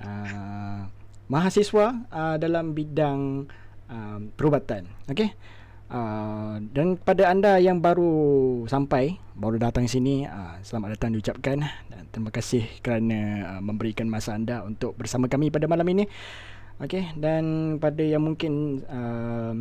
uh, mahasiswa uh, dalam bidang uh, perubatan. Okey? Uh, dan pada anda yang baru sampai baru datang sini uh, selamat datang diucapkan. Dan terima kasih kerana uh, memberikan masa anda untuk bersama kami pada malam ini. Okey? Dan pada yang mungkin uh,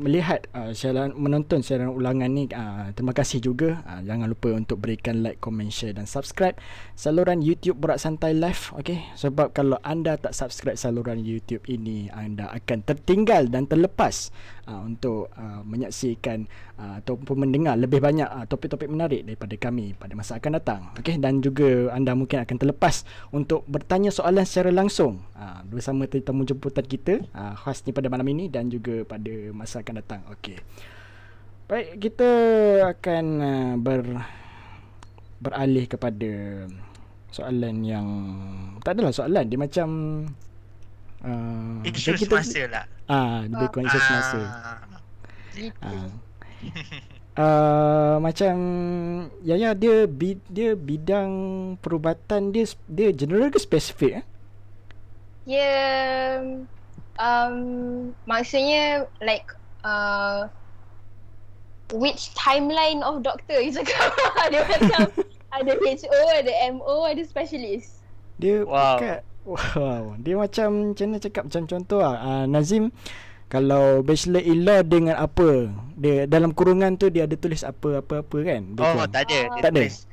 melihat uh, siaran menonton siaran ulangan ni uh, terima kasih juga. Uh, jangan lupa untuk berikan like comment share dan subscribe. Saluran YouTube Borak Santai Live okey? Sebab kalau anda tak subscribe saluran YouTube ini anda akan tertinggal dan terlepas uh, untuk uh, menyaksikan uh, ataupun mendengar lebih banyak uh, topik-topik menarik daripada kami pada masa akan datang okey dan juga anda mungkin akan terlepas untuk bertanya soalan secara langsung uh, bersama tetamu jemputan kita uh, khas ni pada malam ini dan juga pada masa akan datang. Okey. Baik, kita akan uh, ber beralih kepada soalan yang tak adalah soalan dia macam uh, isu kita, semasa lah. Ah, lebih kurang isu semasa. Ah. Uh, macam ya ya dia bi, dia bidang perubatan dia dia general ke spesifik eh? Ya yeah, um maksudnya like uh, which timeline of doctor you cakap dia macam ada HO ada MO ada specialist dia wow. Kat, wow dia macam macam mana cakap? Macam contoh lah uh, Nazim kalau bachelor in law dengan apa? Dia dalam kurungan tu dia ada tulis apa apa apa kan? Dia oh kan? tak ada dia tak tulis. ada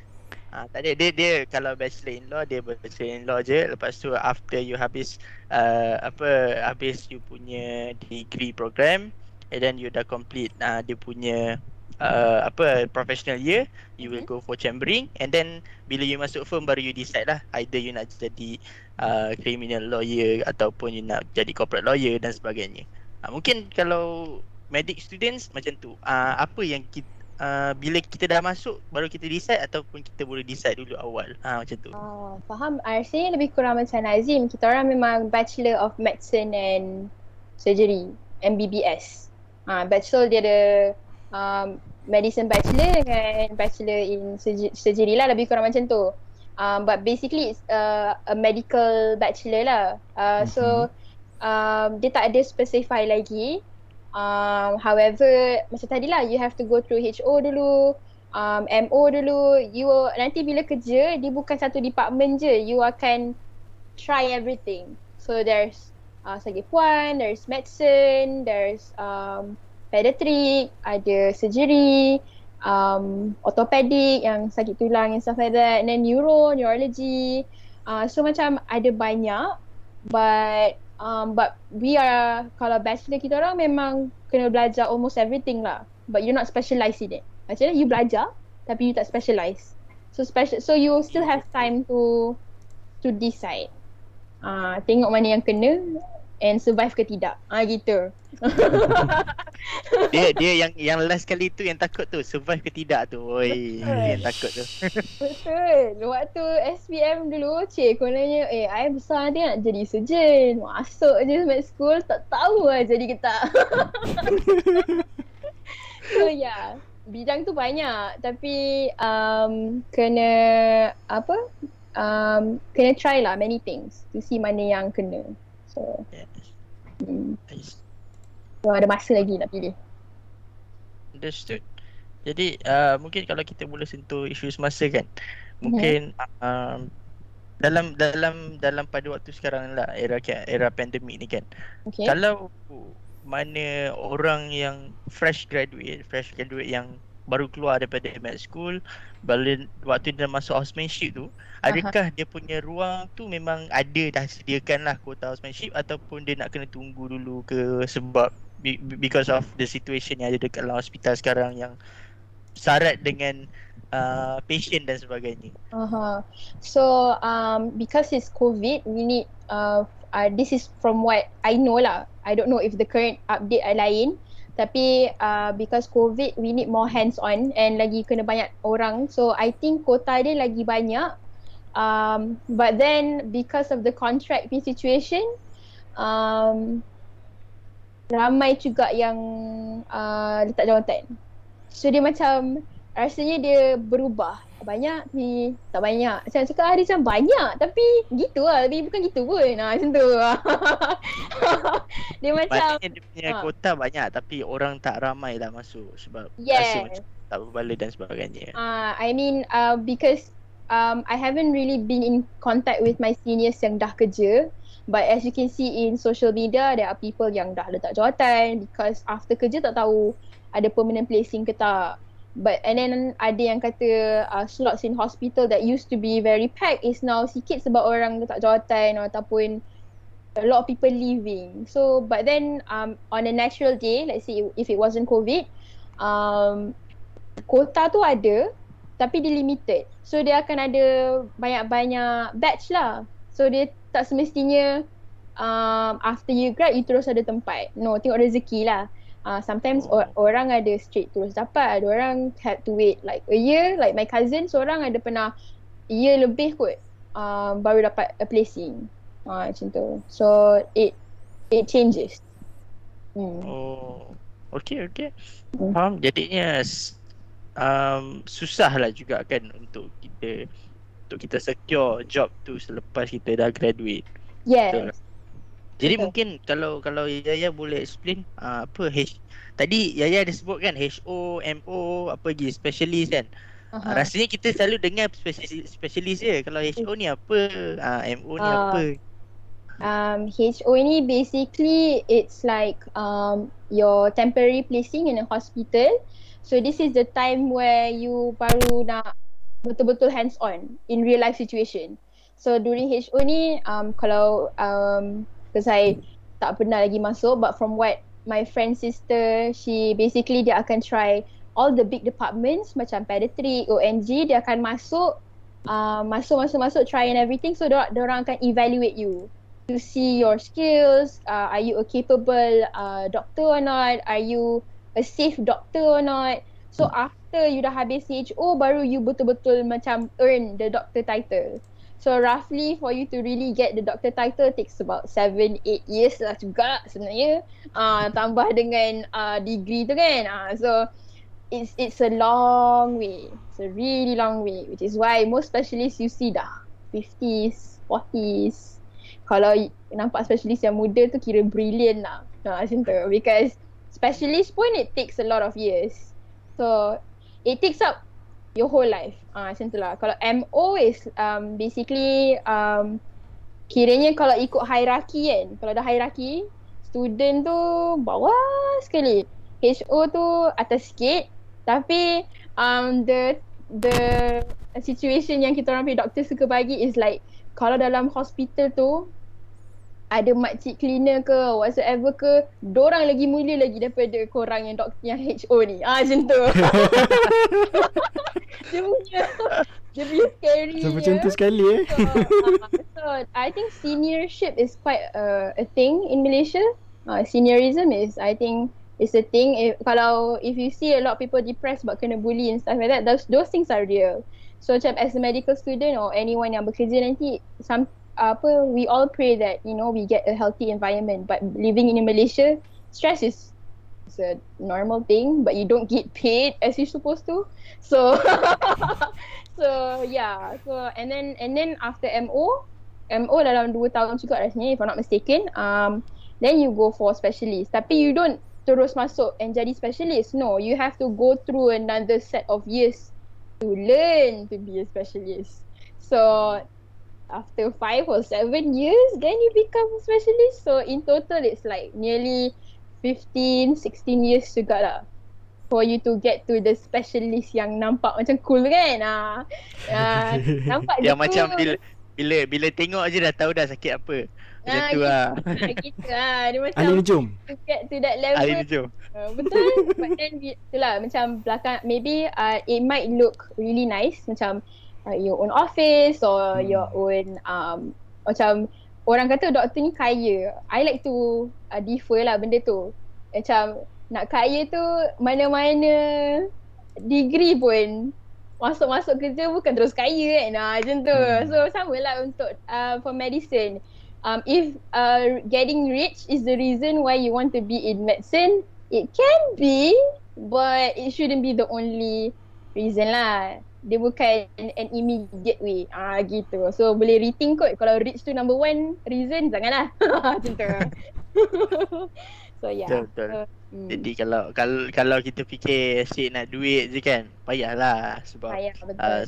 Ah, tak ada. Dia dia kalau bachelor in law dia bachelor in law je. Lepas tu after you habis uh, apa habis you punya degree program and then you dah complete uh, dia punya uh, apa professional year you will mm-hmm. go for chambering and then bila you masuk firm baru you decide lah either you nak jadi uh, criminal lawyer ataupun you nak jadi corporate lawyer dan sebagainya uh, mungkin kalau medic students macam tu uh, apa yang kita Uh, bila kita dah masuk baru kita decide ataupun kita boleh decide dulu awal ha macam tu. Oh, faham. Rasanya lebih kurang macam Nazim. Kita orang memang Bachelor of Medicine and Surgery, MBBS. Uh, bachelor dia ada um, medicine bachelor dengan bachelor in surgery lah lebih kurang macam tu. Um, but basically it's uh, a medical bachelor lah. Uh, mm-hmm. So um, dia tak ada specify lagi. Um, however macam tadi lah you have to go through HO dulu. Um, MO dulu. You nanti bila kerja dia bukan satu department je. You akan try everything. So there's uh, segi puan, there's medicine, there's um, pediatric, ada surgery, um, orthopedic yang sakit tulang and stuff like that, and then neuro, neurology. Uh, so macam ada banyak but um, but we are kalau bachelor kita orang memang kena belajar almost everything lah but you're not specialised in it. Macam mana you belajar tapi you tak specialize. So special so you still have time to to decide. Ah uh, tengok mana yang kena and survive ke tidak. Ah uh, gitu. dia dia yang yang last kali tu yang takut tu survive ke tidak tu. Oi, yang takut tu. Betul. Waktu SPM dulu cik kononnya eh I besar nanti nak jadi surgeon. Masuk je med school tak tahu lah jadi ke tak. so yeah. Bidang tu banyak tapi um, kena apa? Um, kena try lah many things to see mana yang kena. So. Yeah. Hmm. So ada masa lagi nak pilih. Understood. Jadi uh, mungkin kalau kita mula sentuh isu semasa kan. Mungkin um, dalam dalam dalam pada waktu sekarang lah era era pandemik ni kan. Okay. Kalau mana orang yang fresh graduate, fresh graduate yang baru keluar daripada med school baru waktu dia masuk housemanship tu adakah Aha. dia punya ruang tu memang ada dah sediakan lah kuota housemanship ataupun dia nak kena tunggu dulu ke sebab because of the situation yang ada dekat dalam hospital sekarang yang syarat dengan uh, patient dan sebagainya. Uh-huh. So um because it's COVID, we need uh, uh this is from what I know lah. I don't know if the current update are lain. Tapi uh, because COVID, we need more hands on and lagi kena banyak orang. So I think kota dia lagi banyak. Um, but then because of the contract situation, um, ramai juga yang uh, letak jawatan. So dia macam rasanya dia berubah. Banyak tapi tak banyak. Macam cakap hari macam banyak tapi gitu lah. Tapi bukan gitu pun. Ha, macam tu. dia macam. Maksudnya dia punya ha. kota banyak tapi orang tak ramai lah masuk. Sebab yes. rasa macam tak berbala dan sebagainya. Uh, I mean uh, because um, I haven't really been in contact with my seniors yang dah kerja. But as you can see in social media, there are people yang dah letak jawatan because after kerja tak tahu ada permanent placing ke tak. But and then ada yang kata uh, slots in hospital that used to be very packed is now sikit sebab orang letak jawatan ataupun a lot of people leaving. So but then um, on a natural day, let's say if it wasn't COVID, um, kota tu ada tapi dia limited. So dia akan ada banyak-banyak batch lah. So dia tak semestinya um, after you grad you terus ada tempat. No, tengok rezeki lah. Uh, sometimes oh. or- orang ada straight terus dapat. Ada orang had to wait like a year. Like my cousin seorang ada pernah year lebih kot um, baru dapat a placing. Uh, macam tu. So it it changes. Hmm. Oh. Okay, okay. Hmm. Faham. Jadinya um, susah lah juga kan untuk kita untuk kita secure job tu selepas kita dah graduate. Yes. Betul. Jadi Betul. mungkin kalau kalau Yaya boleh explain uh, apa H tadi Yaya ada sebut kan HO, MO, apa lagi specialist kan. Uh-huh. Uh, rasanya kita selalu dengar specialist specialist je. Kalau HO ni apa? Uh, MO ni uh, apa? Um HO ni basically it's like um your temporary placing in a hospital. So this is the time where you baru nak betul-betul hands on in real life situation. So during HO ni um kalau um saya tak pernah lagi masuk but from what my friend sister she basically dia akan try all the big departments macam pediatric, ONG dia akan masuk uh, masuk masuk masuk try and everything so dia orang akan evaluate you to see your skills uh, are you a capable uh, doctor or not are you a safe doctor or not so after you dah habis CHO baru you betul-betul macam earn the doctor title. So roughly for you to really get the doctor title takes about 7 8 years lah juga sebenarnya. Uh, tambah dengan uh, degree tu kan. Uh, so it's it's a long way. It's a really long way which is why most specialists you see dah 50s, 40s. Kalau nampak specialist yang muda tu kira brilliant lah. Nah, macam tu because specialist pun it takes a lot of years. So it takes up your whole life. Ah uh, macam itulah. Kalau MO is um basically um kiranya kalau ikut hierarchy kan. Kalau ada hierarchy, student tu bawah sekali. HO tu atas sikit tapi um the the situation yang kita orang doktor suka bagi is like kalau dalam hospital tu ada makcik cleaner ke whatsoever ke dorang lagi mulia lagi daripada korang yang doktor yang HO ni. Ah macam tu. Dia punya dia punya scary so, macam tu sekali eh. So, uh, so I think seniorship is quite uh, a thing in Malaysia. Uh, seniorism is I think is a thing. If, kalau if you see a lot of people depressed but kena bully and stuff like that those those things are real. So macam as a medical student or anyone yang bekerja nanti some apa we all pray that you know we get a healthy environment but living in Malaysia stress is is a normal thing but you don't get paid as you supposed to. So so yeah so and then and then after MO MO dalam 2 tahun juga rasanya if I'm not mistaken um then you go for specialist. Tapi you don't terus masuk and jadi specialist. No you have to go through another set of years to learn to be a specialist. So after five or seven years, then you become a specialist. So in total, it's like nearly 15, 16 years juga lah. For you to get to the specialist yang nampak macam cool kan? Ah, uh, nampak Yang macam bila, bila bila tengok aja dah tahu dah sakit apa. Macam ah, tu lah. Gitu lah. Dia macam Ahli Nujum. To get to that level. Ahli Nujum. Uh, betul. But then, itulah macam belakang, maybe uh, it might look really nice. Macam, uh, your own office or hmm. your own um macam orang kata doktor ni kaya. I like to uh, defer lah benda tu. Macam nak kaya tu mana-mana degree pun masuk-masuk kerja bukan terus kaya kan. Nah, macam tu. Hmm. So sama lah untuk uh, for medicine. Um, if uh, getting rich is the reason why you want to be in medicine, it can be, but it shouldn't be the only reason lah dia bukan an immediate way. Ah gitu. So boleh rethink kot. Kalau rich tu number one reason janganlah. Macam tu. So yeah. Betul, betul. So, hmm. jadi kalau kalau kalau kita fikir asyik nak duit je kan payahlah. Sebab Payah, uh,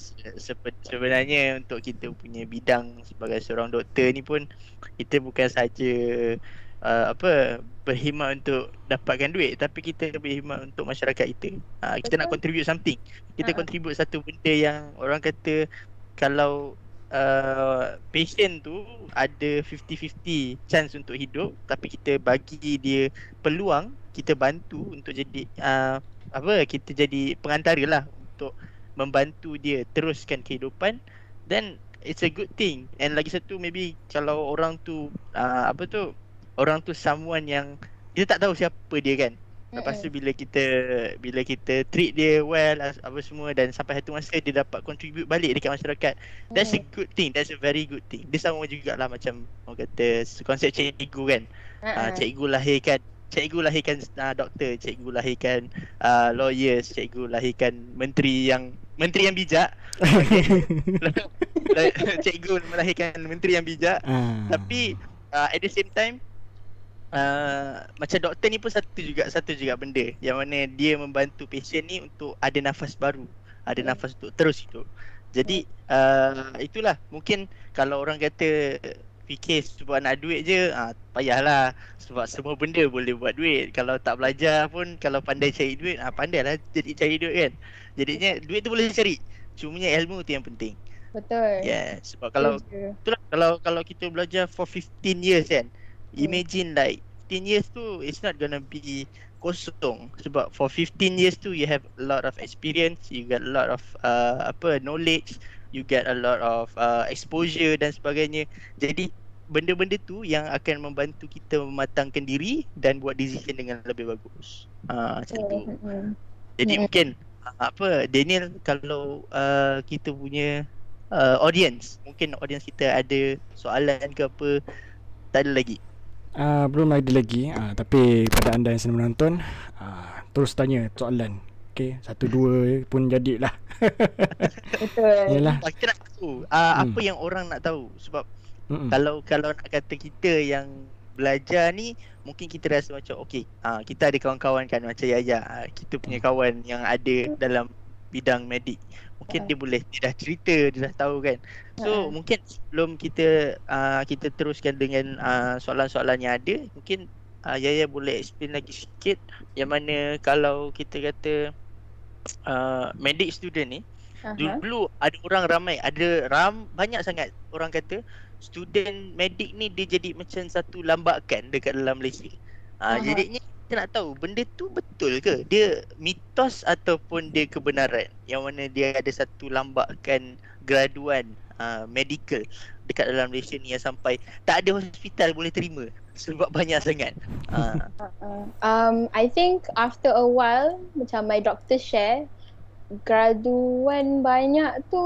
sebenarnya untuk kita punya bidang sebagai seorang doktor ni pun kita bukan saja uh, apa berkhidmat untuk dapatkan duit tapi kita berkhidmat untuk masyarakat kita. Uh, kita Betul. nak contribute something. Kita uh contribute satu benda yang orang kata kalau uh, patient tu ada 50-50 chance untuk hidup tapi kita bagi dia peluang, kita bantu untuk jadi uh, apa kita jadi pengantara lah untuk membantu dia teruskan kehidupan then it's a good thing and lagi satu maybe kalau orang tu uh, apa tu orang tu someone yang kita tak tahu siapa dia kan. Lepas tu bila kita bila kita treat dia well apa semua dan sampai satu masa dia dapat contribute balik dekat masyarakat. That's a good thing. That's a very good thing. Dia sama jugalah macam orang kata konsep cikgu kan. Uh, cikgu lahirkan cikgu lahirkan uh, doktor, cikgu lahirkan uh, lawyers, cikgu lahirkan menteri yang menteri yang bijak. cikgu melahirkan menteri yang bijak. Uh. Tapi uh, at the same time uh, macam doktor ni pun satu juga satu juga benda yang mana dia membantu pasien ni untuk ada nafas baru, ada hmm. nafas untuk terus hidup. Jadi uh, itulah mungkin kalau orang kata fikir sebab nak duit je ah uh, payahlah sebab semua benda boleh buat duit. Kalau tak belajar pun kalau pandai cari duit ah uh, pandailah jadi cari duit kan. Jadinya duit tu boleh cari. Cumanya ilmu tu yang penting. Betul. Yeah, sebab kalau itulah kalau kalau kita belajar for 15 years kan, Imagine like 15 years tu it's not gonna be kosong sebab for 15 years tu you have a lot of experience, you get a lot of uh, apa knowledge, you get a lot of uh, exposure dan sebagainya. Jadi benda-benda tu yang akan membantu kita mematangkan diri dan buat decision dengan lebih bagus. Ah uh, macam tu. Jadi mungkin uh, apa Daniel kalau uh, kita punya uh, audience, mungkin audience kita ada soalan ke apa tak ada lagi. Uh, belum ada lagi. Uh, Tapi pada anda yang sedang menonton uh, Terus tanya soalan. Okay Satu dua pun jadilah. Betul. Yalah. Kita nak tahu uh, hmm. Apa yang orang nak tahu? Sebab Mm-mm. Kalau kalau nak kata kita yang Belajar ni Mungkin kita rasa macam Okay uh, Kita ada kawan-kawan kan Macam Yaya uh, Kita punya kawan yang ada Dalam bidang medik mungkin dia boleh dia dah cerita dia dah tahu kan so uh. mungkin sebelum kita uh, kita teruskan dengan uh, soalan-soalan yang ada mungkin uh, Yaya boleh explain lagi sikit yang mana kalau kita kata uh, medic student ni Uh-huh. Dulu ada orang ramai, ada ram banyak sangat orang kata student medik ni dia jadi macam satu lambakan dekat dalam Malaysia. Ah uh, uh-huh. jadinya kita nak tahu benda tu betul ke? Dia mitos ataupun dia kebenaran yang mana dia ada satu lambakan graduan uh, medical dekat dalam Malaysia ni yang sampai tak ada hospital boleh terima sebab banyak sangat. Uh. Um I think after a while macam my doctor share graduan banyak tu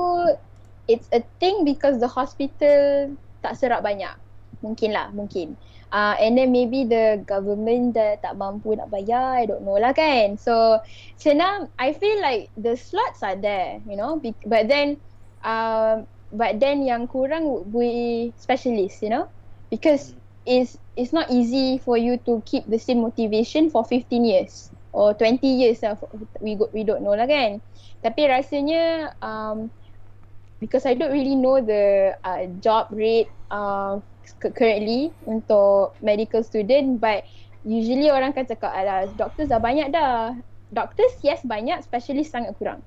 it's a thing because the hospital tak serap banyak. Mungkin lah, mungkin. Uh, and then maybe the government dah tak mampu nak bayar, I don't know lah kan. So, now I feel like the slots are there, you know. But then, uh, but then yang kurang would be specialist, you know. Because it's, it's not easy for you to keep the same motivation for 15 years or 20 years lah. We, we don't know lah kan. Tapi rasanya um, because I don't really know the uh, job rate uh, currently untuk medical student but usually orang kan cakap alah doctors dah banyak dah. Doctors yes banyak, specialist sangat kurang.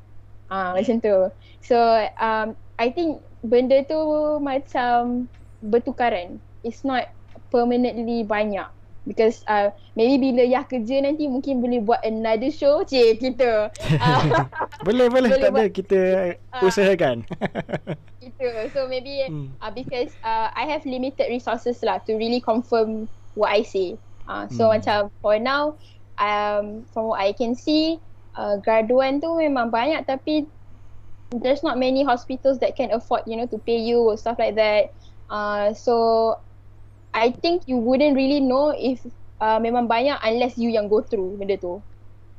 Ah uh, macam tu. So um I think benda tu macam bertukaran. It's not permanently banyak because uh, maybe bila Yah kerja nanti mungkin boleh buat another show cik kita. Uh, boleh boleh. Tak buat, ada kita uh, usahakan. Itu so maybe hmm. uh, because uh, I have limited resources lah to really confirm what I say. Uh, so hmm. macam for now um, from what I can see uh, graduan tu memang banyak tapi there's not many hospitals that can afford you know to pay you or stuff like that. Uh, so I think you wouldn't really know if uh, memang banyak unless you yang go through benda tu.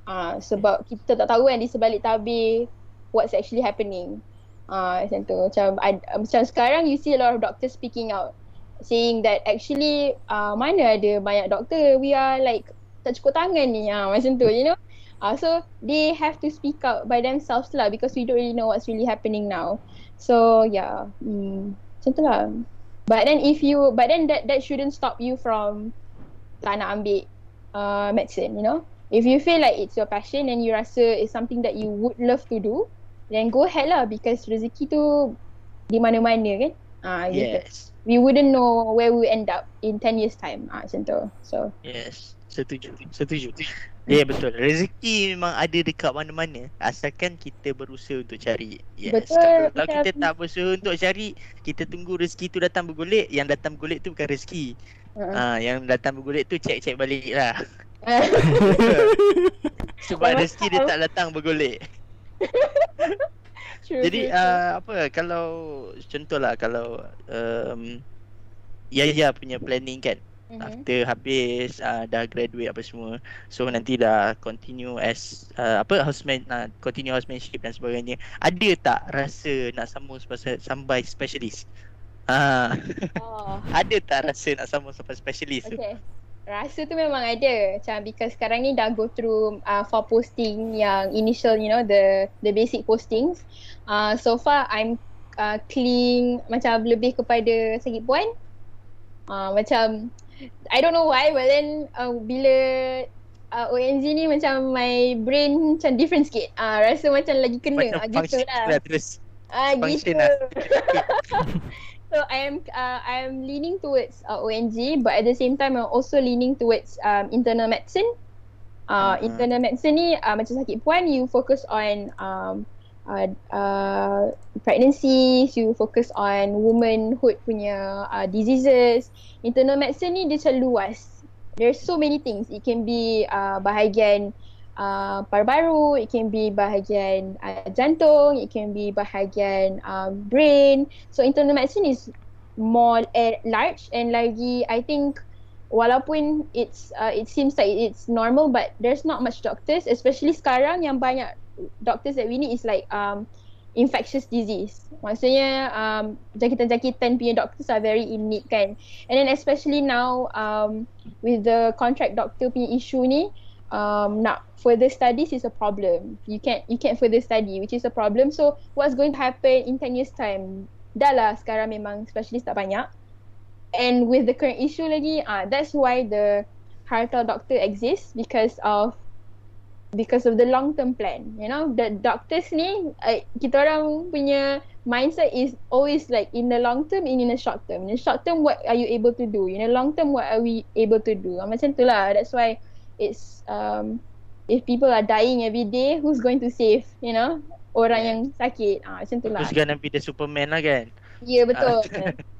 Uh, sebab kita tak tahu kan di sebalik tabir what's actually happening. Uh, macam tu. Macam, I, macam sekarang you see a lot of doctors speaking out saying that actually uh, mana ada banyak doktor we are like tak cukup tangan ni uh, macam tu you know. Uh, so they have to speak out by themselves lah because we don't really know what's really happening now. So yeah, hmm, macam tu lah. But then if you but then that that shouldn't stop you from tak nak ambil uh, medicine, you know. If you feel like it's your passion and you rasa it's something that you would love to do, then go ahead lah because rezeki tu di mana-mana kan. Ah uh, yes. Gitu. We wouldn't know where we end up in 10 years time. Ah uh, macam tu. So. Yes. Setuju. Setuju. Ya yeah, betul. Rezeki memang ada dekat mana-mana asalkan kita berusaha untuk cari. Yes. Betul. Kalau kita tak berusaha untuk cari, kita tunggu rezeki tu datang bergolek, yang datang bergolek tu bukan rezeki. Uh-huh. Ha, yang datang bergolek tu cek-cek balik lah. Sebab rezeki dia tak datang bergolek. Jadi uh, apa kalau contohlah kalau um, ya ya punya planning kan mm-hmm. after habis uh, dah graduate apa semua so nanti dah continue as uh, apa houseman uh, continue housemanship dan sebagainya ada tak rasa nak sambung sampai specialist ha oh. ada tak rasa nak sambung sampai specialist okay. tu Rasa tu memang ada macam because sekarang ni dah go through uh, for posting yang initial you know the the basic postings. Uh, so far I'm uh, clean macam lebih kepada sakit puan. Uh, macam I don't know why but then uh, bila uh, ONG ni macam my brain macam different sikit. Ah uh, rasa macam lagi kena macam uh, gitu lah. lah terus. Ah uh, gitu. Lah. so I am uh, I am leaning towards uh, ONG but at the same time I'm also leaning towards um, internal medicine. Uh, uh-huh. internal medicine ni uh, macam sakit puan you focus on um, uh, uh, pregnancies, you focus on womanhood punya uh, diseases. Internal medicine ni dia terlalu luas. There's so many things. It can be uh, bahagian uh, paru-paru, it can be bahagian uh, jantung, it can be bahagian uh, brain. So internal medicine is more uh, large and lagi I think walaupun it's uh, it seems like it's normal but there's not much doctors especially sekarang yang banyak doctors that we need is like um infectious disease. Maksudnya um jangkitan-jangkitan punya doctors are very in need kan. And then especially now um with the contract doctor punya issue ni um nak further studies is a problem. You can't you can't further study which is a problem. So what's going to happen in 10 years time? Dah lah sekarang memang specialist tak banyak. And with the current issue lagi, ah uh, that's why the Hartal doctor exists because of because of the long term plan. You know, the doctors ni uh, kita orang punya mindset is always like in the long term and in the short term. In the short term, what are you able to do? In the long term, what are we able to do? Uh, macam tu lah. That's why it's um if people are dying every day, who's going to save? You know, orang yeah. yang sakit. Ah, uh, macam tu lah. Who's gonna be the Superman lah kan? Ya yeah, betul.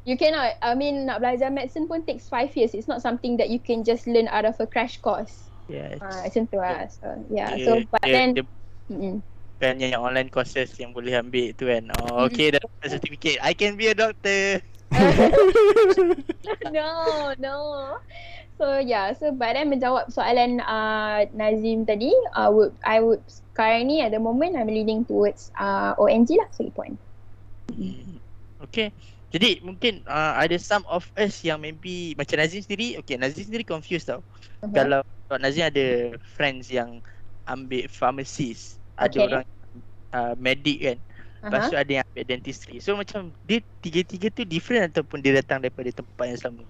you cannot. I mean nak belajar medicine pun takes five years. It's not something that you can just learn out of a crash course. Yes. Ah, macam tu lah. So, yeah. yeah. So, but yeah, then. Yeah kan yang online courses yang boleh ambil tu kan. Oh, okay dah dapat certificate. I can be a doctor. no, no. So yeah, so but then menjawab soalan uh, Nazim tadi, uh, would, I would sekarang ni at the moment I'm leaning towards uh, ONG lah, segi point. Hmm. Okay. Jadi mungkin uh, ada some of us yang maybe macam Nazim sendiri, okay Nazim sendiri confused tau. Uh-huh. Kalau Nazim ada friends yang ambil pharmacist ada orang uh, medik kan Lepas uh-huh. tu ada yang ambil dentistry So macam dia tiga-tiga tu different ataupun dia datang daripada tempat yang sama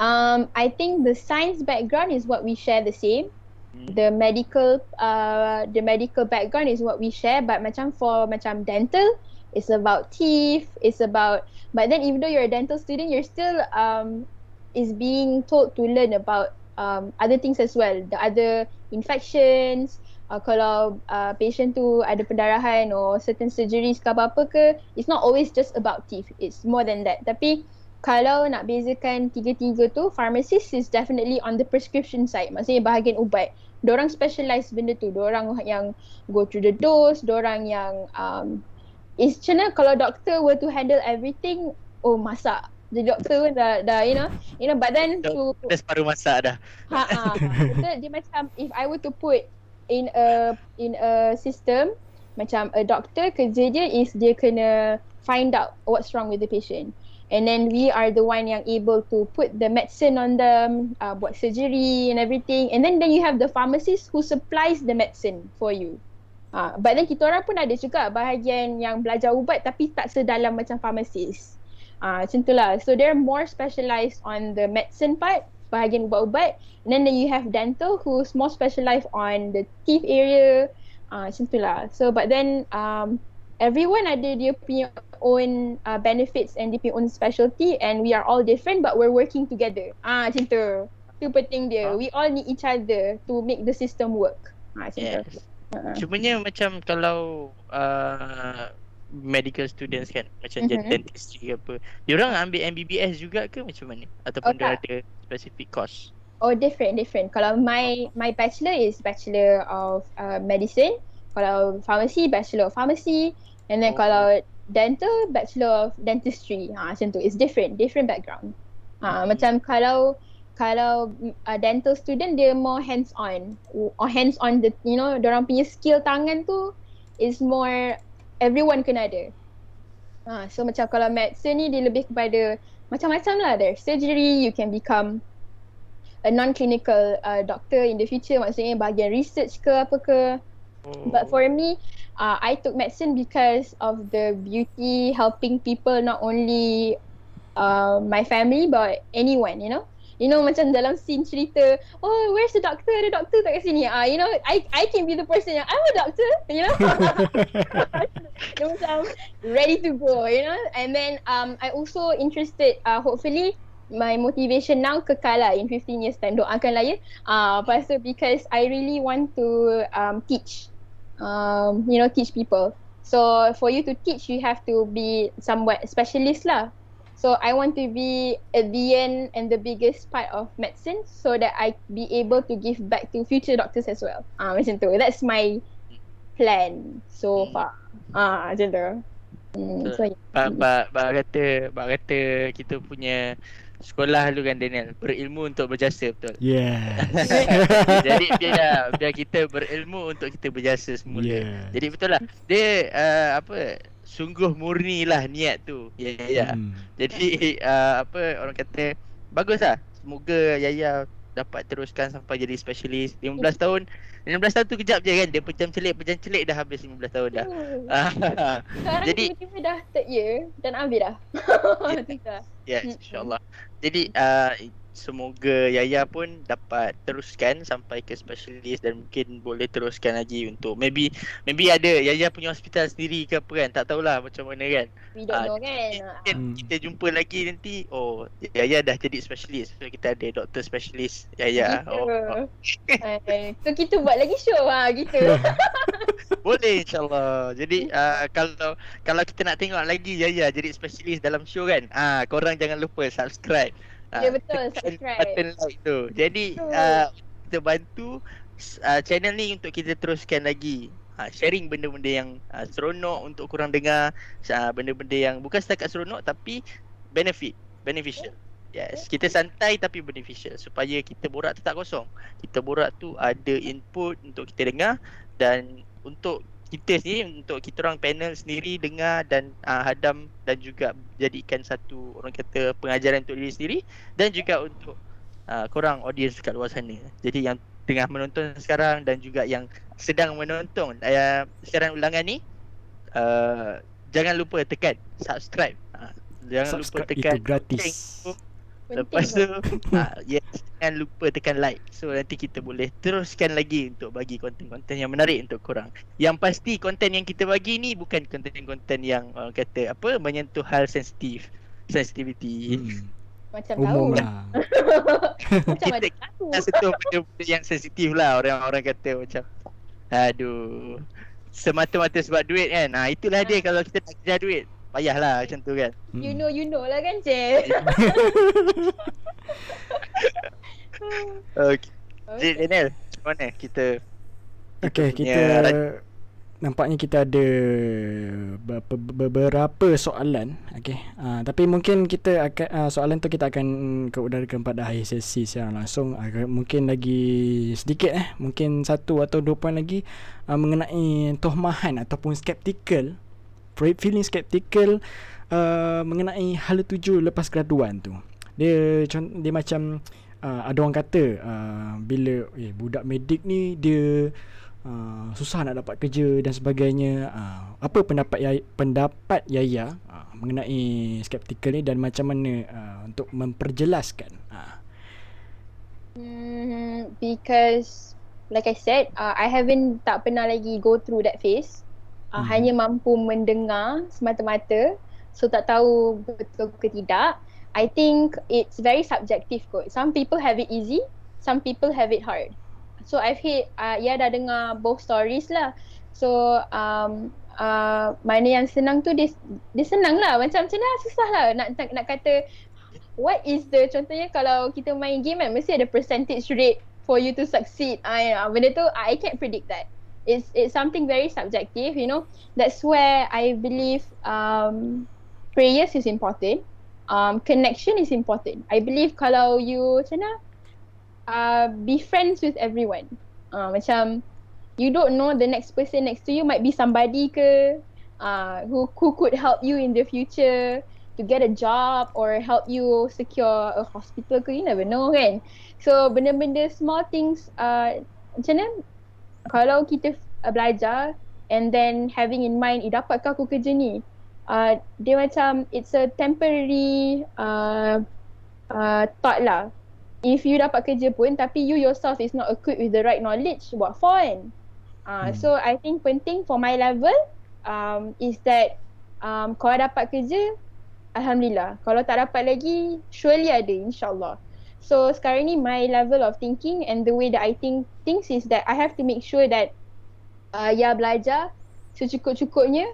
Um, I think the science background is what we share the same. Hmm. The medical, uh, the medical background is what we share. But macam for macam dental, it's about teeth. It's about. But then even though you're a dental student, you're still um, is being told to learn about um other things as well. The other infections, uh, kalau uh, patient tu ada pendarahan or certain surgeries ke apa-apa ke it's not always just about teeth it's more than that tapi kalau nak bezakan tiga-tiga tu pharmacist is definitely on the prescription side maksudnya bahagian ubat Diorang specialize benda tu Diorang yang go through the dose Diorang yang um, Is macam kalau doktor were to handle everything Oh masak. The doctor pun dah, dah you know You know but then to Dah separuh masak dah. Ha, ha, ha. Dia macam If I were to put in a in a system macam a doctor kerja dia is dia kena find out what's wrong with the patient. And then we are the one yang able to put the medicine on them uh, buat surgery and everything. And then then you have the pharmacist who supplies the medicine for you uh, but then kita orang pun ada juga bahagian yang belajar ubat tapi tak sedalam macam pharmacist uh, macam tu lah. So they're more specialized on the medicine part bahagian ubat-ubat and then, then you have dental who's more specialized on the teeth area. Uh, macam tu lah. So but then um, everyone ada dia punya own uh, benefits and dia punya own specialty and we are all different but we're working together. Ah uh, macam tu. Tu penting dia. We all need each other to make the system work. Ah uh, macam yes. tu uh-huh. cumanya macam kalau uh, medical students kan macam mm-hmm. dentistry ke apa dia orang ambil MBBS juga ke macam mana? Ataupun oh, dia ada specific course? Oh different different. Kalau my my bachelor is bachelor of uh, medicine. Kalau pharmacy bachelor of pharmacy. And then oh. kalau dental bachelor of dentistry. Ha macam tu. It's different different background. Ha mm-hmm. macam kalau kalau uh, dental student dia more hands on or hands on the you know orang punya skill tangan tu is more everyone kena ada. Ha, so macam kalau medicine ni dia lebih kepada macam-macam lah there. Surgery, you can become a non-clinical uh, doctor in the future. Maksudnya bahagian research ke apa ke. But for me, uh, I took medicine because of the beauty helping people not only uh, my family but anyone, you know. You know macam dalam scene cerita Oh where's the doctor? Ada doctor tak kat sini. Ah, uh, You know I I can be the person yang I'm a doctor You know? Dia macam Ready to go You know? And then um I also interested uh, Hopefully My motivation now kekal lah In 15 years time Doakan lah ya uh, Lepas tu because I really want to um, Teach um, You know teach people. So for you to teach You have to be Somewhat specialist lah So I want to be at the end and the biggest part of medicine so that I be able to give back to future doctors as well. Ah uh, macam tu. That's my plan so hmm. far. Ah uh, macam tu. Hmm, so, ba, ba, ba kata, ba kata kita punya sekolah lu kan Daniel berilmu untuk berjasa betul. Yes. Jadi biar biar kita berilmu untuk kita berjasa semula. Yeah. Jadi betul lah. Dia uh, apa sungguh murni lah niat tu. Ya yeah, ya. Yeah. Hmm. Jadi uh, apa orang kata baguslah. Semoga Yaya dapat teruskan sampai jadi specialist 15 tahun 15 tahun tu kejap je kan dia pejam celik pejam celik dah habis 15 tahun dah uh. jadi tiba-tiba dah third year dan ambil dah ya yes, insyaallah jadi uh, semoga Yaya pun dapat teruskan sampai ke specialist dan mungkin boleh teruskan lagi untuk maybe maybe ada Yaya punya hospital sendiri ke apa kan? Tak tahulah macam mana kan. We don't uh, know kan. kita, hmm. kita jumpa lagi nanti. Oh Yaya dah jadi specialist. So kita ada doktor specialist Yaya oh, oh. so kita buat lagi show ha gitu. Boleh insyaallah. Jadi uh, kalau kalau kita nak tengok lagi Yaya jadi specialist dalam show kan ah uh, korang jangan lupa subscribe Ya uh, betul subscribe. Button like tu. Jadi uh, kita bantu uh, channel ni untuk kita teruskan lagi uh, sharing benda-benda yang uh, seronok untuk kurang dengar uh, benda-benda yang bukan setakat seronok tapi benefit, beneficial. Yes, kita santai tapi beneficial supaya kita borak tak kosong. Kita borak tu ada input untuk kita dengar dan untuk kita sendiri untuk kita orang panel sendiri dengar dan uh, hadam dan juga jadikan satu orang kata pengajaran untuk diri sendiri dan juga untuk uh, korang audience kat luar sana. Jadi yang tengah menonton sekarang dan juga yang sedang menonton uh, siaran ulangan ni uh, jangan lupa tekan subscribe. Uh, jangan subscribe lupa tekan itu gratis. Lepas tu uh, yes, jangan lupa tekan like. So nanti kita boleh teruskan lagi Untuk bagi konten-konten yang menarik untuk korang. Yang pasti konten yang kita bagi ni Bukan konten-konten yang uh, kata apa Menyentuh hal sensitif Sensitivity. Hmm. Macam Umum tahu. lah. Macam kita, kita sentuh benda-benda yang sensitif lah. Orang-orang kata macam Aduh Semata-mata sebab duit kan. Ha, Itulah ha. dia kalau kita nak kejar duit Payahlah macam tu kan. You know you know lah kan Cik. okay. okay. Daniel, macam mana kita Okay, kita nampaknya kita ada beberapa soalan okay. Uh, tapi mungkin kita akan uh, soalan tu kita akan keudarakan pada akhir sesi secara langsung uh, mungkin lagi sedikit eh mungkin satu atau dua poin lagi uh, mengenai tohmahan ataupun skeptical feeling skeptical uh, mengenai hala tuju lepas graduan tu. Dia dia macam uh, ada orang kata uh, bila eh budak medik ni dia uh, susah nak dapat kerja dan sebagainya. Uh, apa pendapat ya, pendapat Yaya uh, mengenai skeptical ni dan macam mana uh, untuk memperjelaskan? Uh. Mm, because like I said, uh, I haven't tak pernah lagi go through that phase uh, hmm. hanya mampu mendengar semata-mata so tak tahu betul ke tidak. I think it's very subjective kot. Some people have it easy some people have it hard. So i've heard uh, ya dah dengar both stories lah. So um uh, mana yang senang tu dia, dia senang lah. Macam macam mana susah lah nak, nak nak kata what is the contohnya kalau kita main game kan mesti ada percentage rate for you to succeed. Ah uh, benda tu i can't predict that it's it's something very subjective you know. That's where i believe um prayers is important. Um connection is important. I believe kalau you macam uh be friends with everyone. Uh, macam you don't know the next person next to you. Might be somebody ke uh who who could help you in the future to get a job or help you secure a hospital ke. You never know kan? So benda-benda small things uh macam mana kalau kita uh, belajar and then having in mind, eh dapatkah aku kerja ni? Uh, dia macam it's a temporary uh, uh, thought lah. If you dapat kerja pun tapi you yourself is not equipped with the right knowledge, what for kan? Uh, hmm. So I think penting for my level um, is that um, kalau dapat kerja, Alhamdulillah. Kalau tak dapat lagi, surely ada insyaAllah. So sekarang ni my level of thinking and the way that I think things is that I have to make sure that uh, ya belajar secukup-cukupnya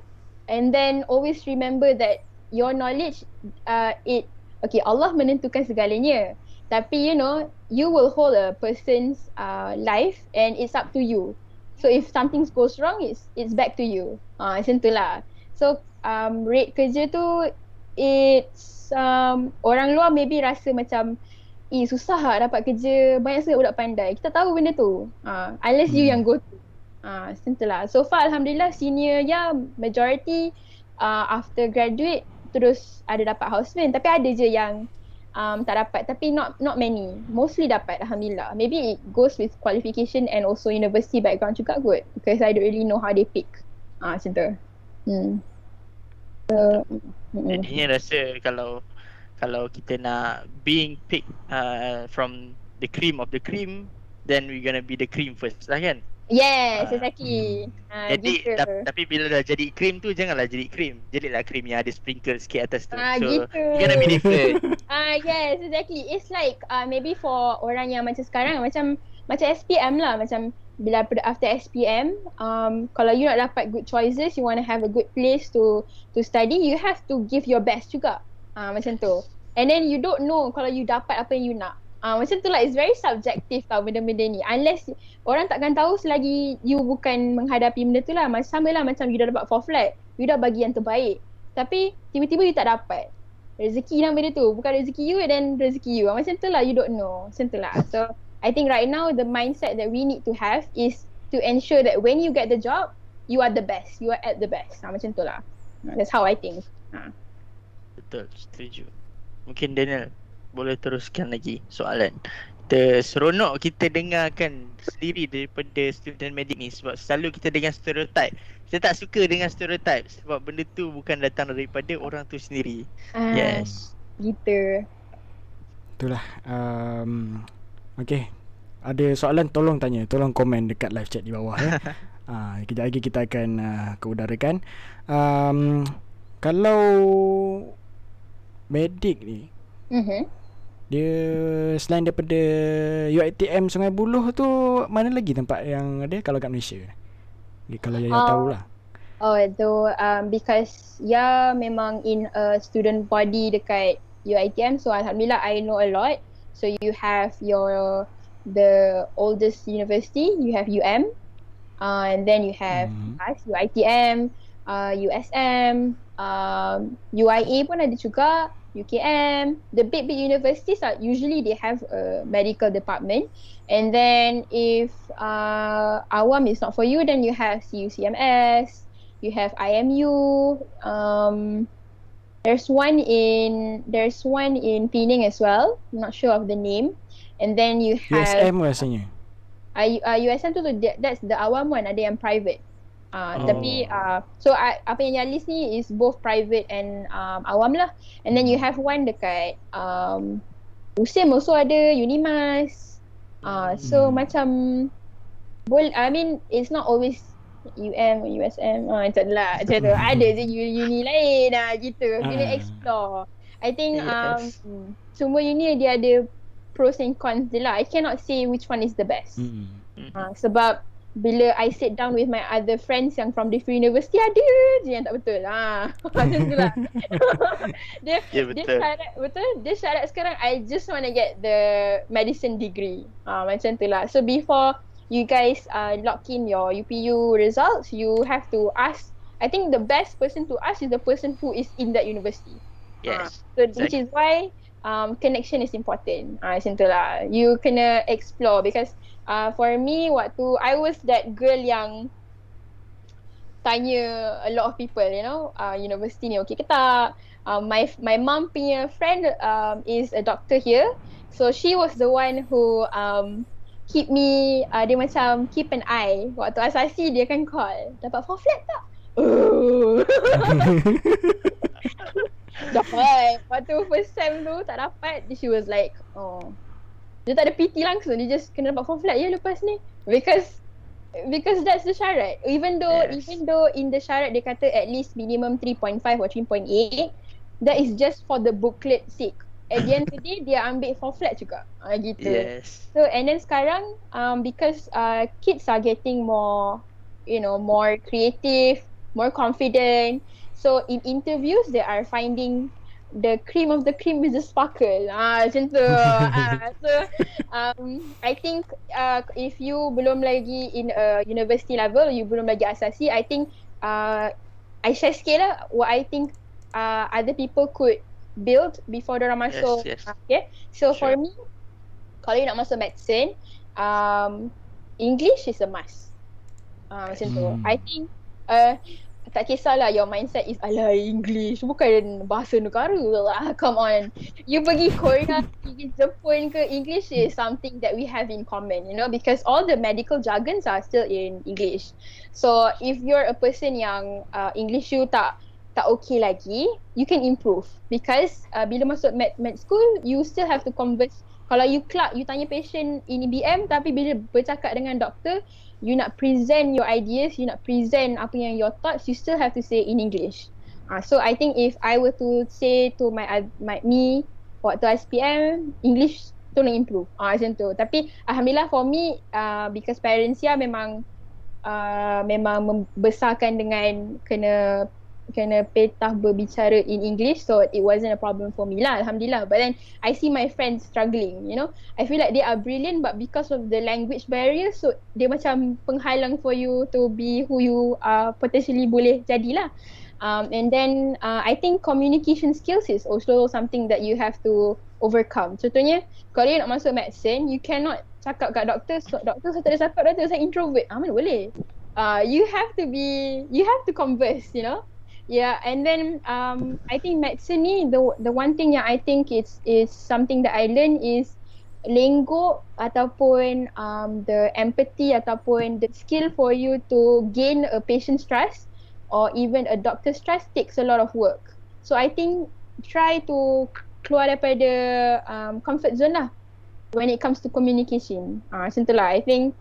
and then always remember that your knowledge uh, it okay Allah menentukan segalanya tapi you know you will hold a person's uh, life and it's up to you. So if something goes wrong it's it's back to you. Ah uh, macam itulah. So um rate kerja tu it's um orang luar maybe rasa macam eh susah lah dapat kerja banyak sangat budak pandai. Kita tahu benda tu. Uh, unless hmm. you yang go to. Ah, uh, lah. So far alhamdulillah senior ya majority uh, after graduate terus ada dapat houseman tapi ada je yang um, tak dapat tapi not not many. Mostly dapat alhamdulillah. Maybe it goes with qualification and also university background juga good because I don't really know how they pick. Ah uh, macam tu. Hmm. So, Jadinya rasa kalau kalau kita nak being picked uh, from the cream of the cream then we gonna be the cream first lah kan Yes, uh, exactly. Uh, jadi gitu. ta- tapi bila dah jadi cream tu janganlah jadi cream. Jadilah cream yang ada sprinkle sikit atas tu. Uh, so gitu. you gonna be different. Ah uh, yes, exactly. It's like uh, maybe for orang yang macam sekarang macam macam SPM lah macam bila after SPM um kalau you nak dapat good choices you want to have a good place to to study you have to give your best juga. Ah uh, macam tu. And then you don't know kalau you dapat apa yang you nak. Ah uh, macam tu lah. It's very subjective tau benda-benda ni. Unless orang takkan tahu selagi you bukan menghadapi benda tu lah. Macam sama lah macam you dah dapat four flat you dah bagi yang terbaik. Tapi tiba-tiba you tak dapat. Rezeki nama benda tu. Bukan rezeki you dan rezeki you. Macam tu lah you don't know. Macam tu lah. So I think right now the mindset that we need to have is to ensure that when you get the job you are the best. You are at the best. Ha, macam tu lah. That's how I think. Ha. Betul setuju mungkin Daniel boleh teruskan lagi soalan. Kita seronok kita dengarkan sendiri daripada student medik ni sebab selalu kita dengar stereotype. Kita tak suka dengan stereotype sebab benda tu bukan datang daripada orang tu sendiri. Uh, yes. Gitu. Itulah. Um, okay. Ada soalan tolong tanya. Tolong komen dekat live chat di bawah ya. Ah, uh, kejap lagi kita akan uh, keudarakan. Um, kalau medik ni. Mhm. Dia selain daripada UiTM Sungai Buloh tu mana lagi tempat yang ada kalau kat Malaysia? Dia kalau Yaya uh, tahu lah. Oh, itu um, because ya memang in a student body dekat UiTM so alhamdulillah I know a lot. So you have your the oldest university, you have UM. Uh, and then you have mm-hmm. us, UiTM, uh, USM, um, UIA pun ada juga. UKM, the big big universities are usually they have a medical department, and then if uh, awam is not for you, then you have CUCMS, you have IMU. Um, there's one in there's one in Penang as well. I'm not sure of the name, and then you have USM rasanya. Uh, uh, USM tu tu that's the awam one. Ada yang private. Uh, oh. Tapi uh, so uh, apa yang Yalis ni is both private and um, awam lah. And then you have one dekat um, USIM also ada Unimas. Uh, so hmm. macam boleh I mean it's not always UM USM uh, macam lah macam tu ada je uni lain lah gitu kena uh. explore I think um, yes. semua uni dia ada pros and cons je lah I cannot say which one is the best mm. uh, sebab bila I sit down with my other friends yang from different university ada je yang tak betul. Ha. Macam tu lah. dia, yeah, betul. dia syarat, betul? Dia syarat sekarang I just want to get the medicine degree. Ha, macam tu lah. So before you guys uh, lock in your UPU results, you have to ask. I think the best person to ask is the person who is in that university. Yes. Ha. So exactly. which is why um, connection is important. Ah, uh, macam tu lah. You kena explore because uh, for me waktu I was that girl yang tanya a lot of people you know uh, university ni okay ke tak? Uh, my my mom punya friend um, is a doctor here. So she was the one who um, keep me uh, dia macam keep an eye waktu asasi dia kan call. Dapat four flat tak? Dapat. Waktu first sem tu tak dapat. She was like oh dia tak ada PT langsung dia just kena dapat form flat ya lepas ni. Because because that's the syarat. Even though yes. even though in the syarat dia kata at least minimum 3.5 or 3.8 that is just for the booklet sake. At the end of the day dia ambil form flat juga. Uh, gitu. Yes. so and then sekarang um, because uh, kids are getting more you know more creative more confident. So in interviews they are finding the cream of the cream is the sparkle. Ah macam tu. ah, so um I think uh, if you belum lagi in a university level, you belum lagi asasi, I think uh, I share sikit lah what I think uh, other people could build before orang masuk. Yes, yes. Okay. So sure. for me, kalau you nak masuk medicine, um, English is a must. Uh, macam hmm. tu. I think uh, tak kisahlah your mindset is ala English bukan bahasa negara lah come on you pergi Korea pergi Jepun ke English is something that we have in common you know because all the medical jargons are still in English so if you're a person yang uh, English you tak tak okay lagi, you can improve. Because uh, bila masuk med, med school, you still have to converse. Kalau you clerk, you tanya patient ini BM tapi bila bercakap dengan doktor, you nak present your ideas, you nak present apa yang your thoughts, you still have to say in English. Uh, so I think if I were to say to my my me waktu SPM, English tolong improve. Ah uh, macam tu. Tapi alhamdulillah for me uh, because parents ya memang uh, memang membesarkan dengan kena kena petah berbicara in English so it wasn't a problem for me lah alhamdulillah. But then I see my friends struggling you know? I feel like they are brilliant but because of the language barrier so dia macam penghalang for you to be who you are potentially boleh jadilah um, and then uh, I think communication skills is also something that you have to overcome. Contohnya kalau you nak masuk medicine you cannot cakap kat doktor so, doktor saya tak ada cakap doktor saya introvert. Ah mana boleh? Uh, you have to be you have to converse you know Yeah, and then um, I think medicine ni the the one thing yang I think it's is something that I learn is lingo ataupun um, the empathy ataupun the skill for you to gain a patient's trust or even a doctor's trust takes a lot of work. So I think try to keluar daripada um, comfort zone lah when it comes to communication. Ah, uh, macam lah. I think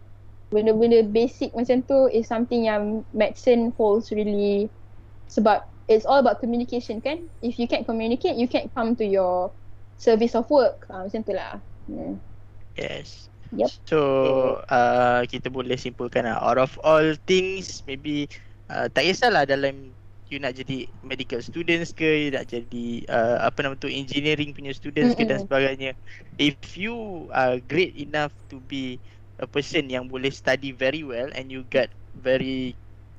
benda-benda basic macam tu is something yang medicine holds really sebab it's all about communication kan if you can't communicate you can't come to your service of work uh, macam tu lah hmm. yes yep. so uh, kita boleh simpulkan lah out of all things maybe uh, tak kisahlah dalam you nak jadi medical students ke you nak jadi uh, apa nama tu engineering punya students mm-hmm. ke dan sebagainya if you are great enough to be a person yang boleh study very well and you got very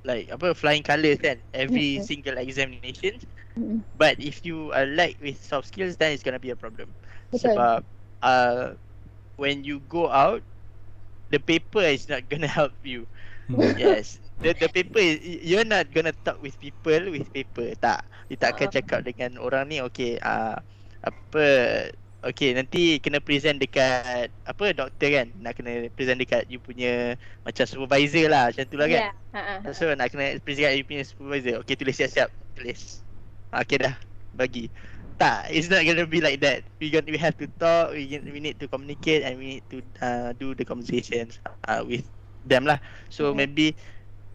like apa flying colours kan every mm-hmm. single examination mm-hmm. but if you are lack with soft skills then it's gonna be a problem Betul. sebab uh, when you go out the paper is not gonna help you hmm. yes the the paper is, you're not gonna talk with people with paper tak you tak akan uh. cakap dengan orang ni okay uh, apa Okay nanti kena present dekat apa doktor kan? Nak kena present dekat you punya macam supervisor lah macam tu lah kan? Yeah. uh-huh. so nak kena present dekat you punya supervisor. Okay tulis siap-siap tulis. Okay dah bagi. Tak it's not gonna be like that. We got we have to talk we, we need to communicate and we need to uh, do the conversations uh, with them lah. So mm-hmm. maybe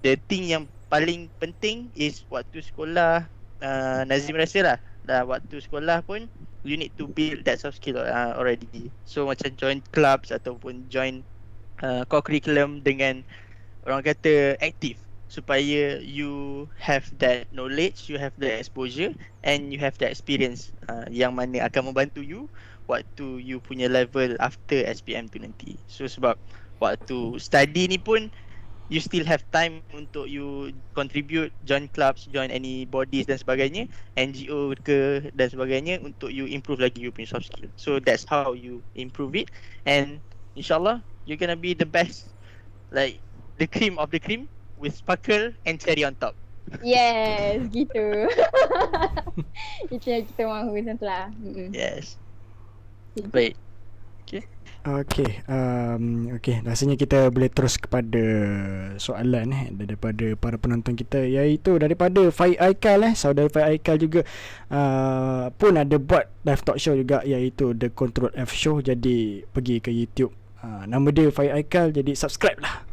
the thing yang paling penting is waktu sekolah uh, Nazim rasa lah dah waktu sekolah pun you need to build that soft skill uh, already. So macam join clubs ataupun join uh, core curriculum dengan orang kata aktif supaya you have that knowledge, you have the exposure and you have the experience uh, yang mana akan membantu you waktu you punya level after SPM tu nanti. So sebab waktu study ni pun you still have time untuk you contribute join clubs join any bodies dan sebagainya NGO ke dan sebagainya untuk you improve lagi you punya soft skill. So that's how you improve it. And insyaallah you're gonna be the best like the cream of the cream with sparkle and cherry on top. Yes gitu. Itu yang kita mahu macam tu lah yes. Baik. Okay Okey, um, okey. Rasanya kita boleh terus kepada soalan eh daripada para penonton kita iaitu daripada Fai Aikal eh. Saudara Fai Aikal juga uh, pun ada buat live talk show juga iaitu The Control F Show. Jadi pergi ke YouTube. Uh, nama dia Fai Aikal jadi subscribe lah.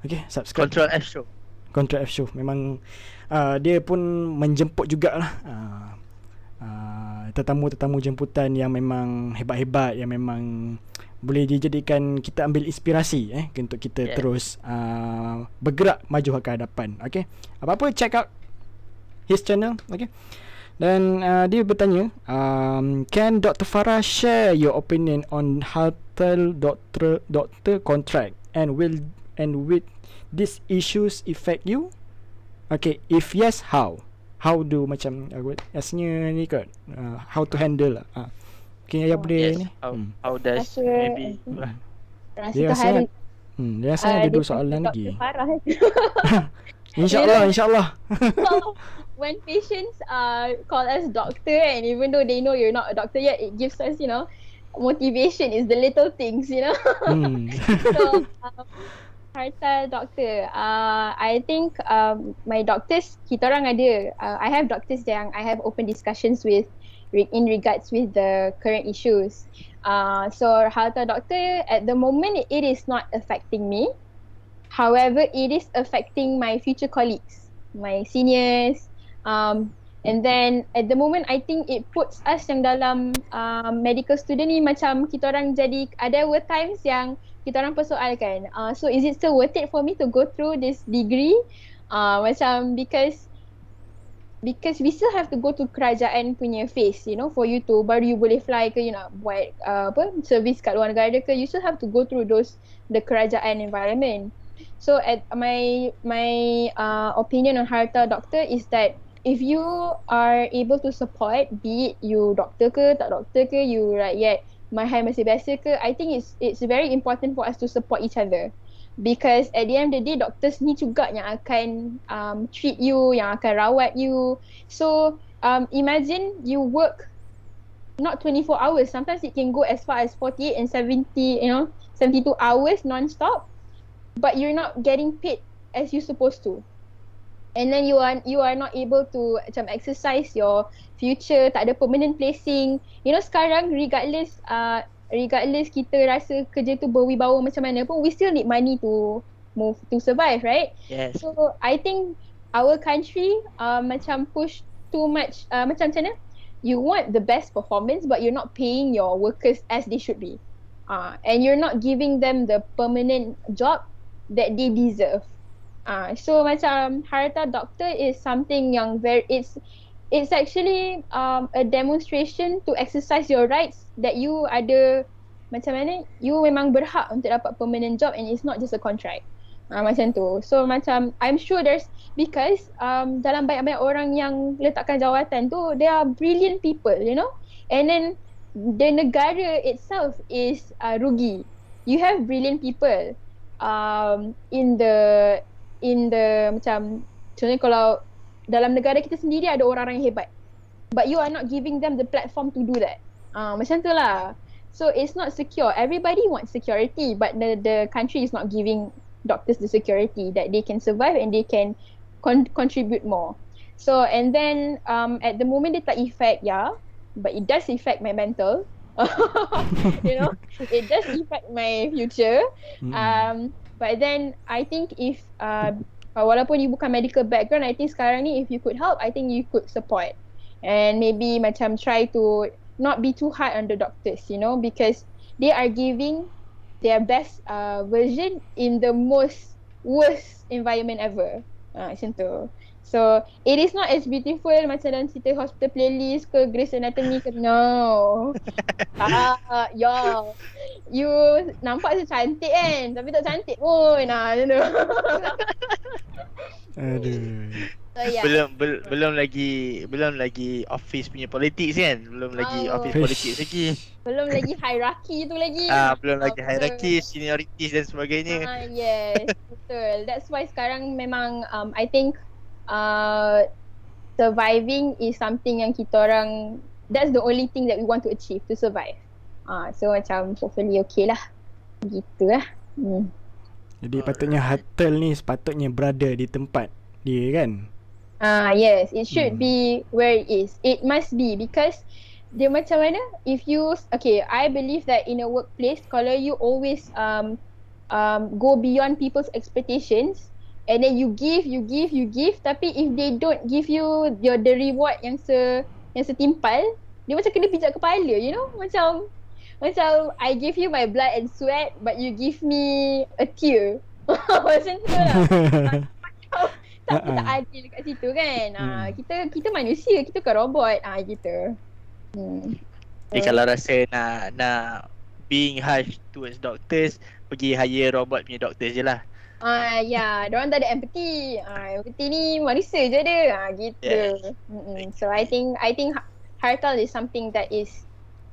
Okey, subscribe. Control F Show. Control F Show. Memang uh, dia pun menjemput jugalah. Uh, uh, tetamu-tetamu jemputan yang memang hebat-hebat yang memang boleh dijadikan kita ambil inspirasi eh untuk kita yeah. terus uh, bergerak maju ke hadapan okey apa-apa check out his channel okey dan uh, dia bertanya um, can Dr Farah share your opinion on hotel doctor doctor contract and will and with these issues affect you okay if yes how how do macam uh, asnya ni kot uh, how to handle lah uh. Mungkin ayah boleh yes. ni. How, hmm. how does rasa, maybe rasa dia rasa Hmm, dia rasa uh, ada dua soalan lagi. InsyaAllah, insyaAllah. so, when patients uh, call us doctor and even though they know you're not a doctor yet, it gives us, you know, motivation is the little things, you know. Hmm. so, um, Harta doktor. Uh, I think um, my doctors, kita orang ada. Uh, I have doctors yang I have open discussions with in regards with the current issues. Uh, so harta doktor at the moment it is not affecting me. However, it is affecting my future colleagues, my seniors. Um, and then at the moment I think it puts us yang dalam um, medical student ni macam kita orang jadi ada times yang kita orang persoalkan uh, so is it still worth it for me to go through this degree uh, macam because because we still have to go to kerajaan punya face you know for you to baru you boleh fly ke you nak buat uh, apa service kat luar negara ke you still have to go through those the kerajaan environment. So at my my uh, opinion on harta doctor is that if you are able to support be it you doctor ke tak doctor ke you rakyat my high masih biasa ke I think it's it's very important for us to support each other because at the end of the day doctors ni juga yang akan um, treat you yang akan rawat you. So um, imagine you work not 24 hours. Sometimes it can go as far as 48 and 70 you know 72 hours non-stop. But you're not getting paid as you supposed to. And then you are you are not able to macam exercise your future. Tak ada permanent placing. You know sekarang regardless uh, regardless kita rasa kerja tu berwibawa macam mana pun we still need money to move to survive right? Yes. So i think our country uh, macam push too much uh, macam macam mana? You want the best performance but you're not paying your workers as they should be. Uh, and you're not giving them the permanent job that they deserve. Uh, so macam harta doktor is something yang very it's it's actually um a demonstration to exercise your rights that you ada macam mana you memang berhak untuk dapat permanent job and it's not just a contract. Uh, macam tu. So macam I'm sure there's because um dalam banyak-banyak orang yang letakkan jawatan tu they are brilliant people, you know. And then the negara itself is uh, rugi. You have brilliant people um in the in the macam contohnya kalau dalam negara kita sendiri ada orang-orang yang hebat. But you are not giving them the platform to do that. Uh, macam tu lah. So it's not secure. Everybody wants security but the the country is not giving doctors the security that they can survive and they can con- contribute more. So and then um, at the moment it tak effect yeah but it does affect my mental. You know it does affect my future. Mm. um But then I think if uh, walaupun you bukan medical background, I think sekarang ni if you could help, I think you could support. And maybe macam try to not be too hard on the doctors, you know, because they are giving their best uh, version in the most worst environment ever. Ah, uh, macam tu. So it is not as beautiful macam dalam cerita hospital playlist ke Grey's Anatomy ke no. ah, ya. You nampak tu cantik kan tapi tak cantik pun. Nah, you know. Aduh. So, yeah. Belum bel, belum lagi belum lagi office punya politics kan? Belum lagi oh. office politics lagi. Belum lagi hierarchy tu lagi. Ah, belum lagi hierarchy, seniority dan sebagainya. Ah, yes. Betul. That's why sekarang memang um I think uh, surviving is something yang kita orang that's the only thing that we want to achieve to survive. Ah uh, so macam hopefully okay lah. Gitu lah. Hmm. Jadi patutnya hotel ni sepatutnya berada di tempat dia kan? Ah uh, yes, it should hmm. be where it is. It must be because dia macam mana if you okay, I believe that in a workplace kalau you always um um go beyond people's expectations, and then you give you give you give. Tapi if they don't give you your the reward yang se yang setimpal dia macam kena pijak kepala you know? Macam macam I give you my blood and sweat but you give me a tear. Macam tu lah. Tak uh-uh. tak adil dekat situ kan. Hmm. ah kita kita manusia kita bukan robot. Ah gitu. Hmm. Jadi so, kalau rasa nak nak being harsh towards doctors pergi hire robot punya doctors je lah Ah uh, ya, yeah. orang tak ada empathy. Ah uh, empathy ni manusia je dia. Ah uh, gitu. Yeah. So I think I think Hartal is something that is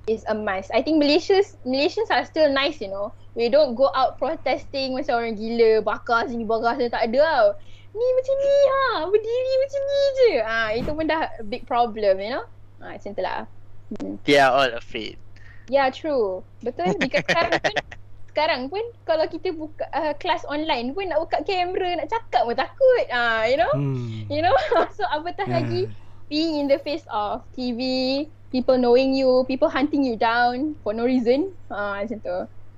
is a must. I think Malaysians Malaysians are still nice, you know. We don't go out protesting macam orang gila, bakar sini bakar sini tak ada tau. Ni macam ni ha, berdiri macam ni je. Ah uh, itu pun dah big problem, you know. Ah uh, macam itulah. Hmm. They are all afraid. Yeah, true. Betul. Dikatakan sekarang pun kalau kita buka uh, kelas online pun nak buka kamera nak cakap pun takut. Ah uh, you know? Hmm. you know? So apatah yeah. lagi? Being in the face of TV people knowing you people hunting you down for no reason. Ah uh, macam tu.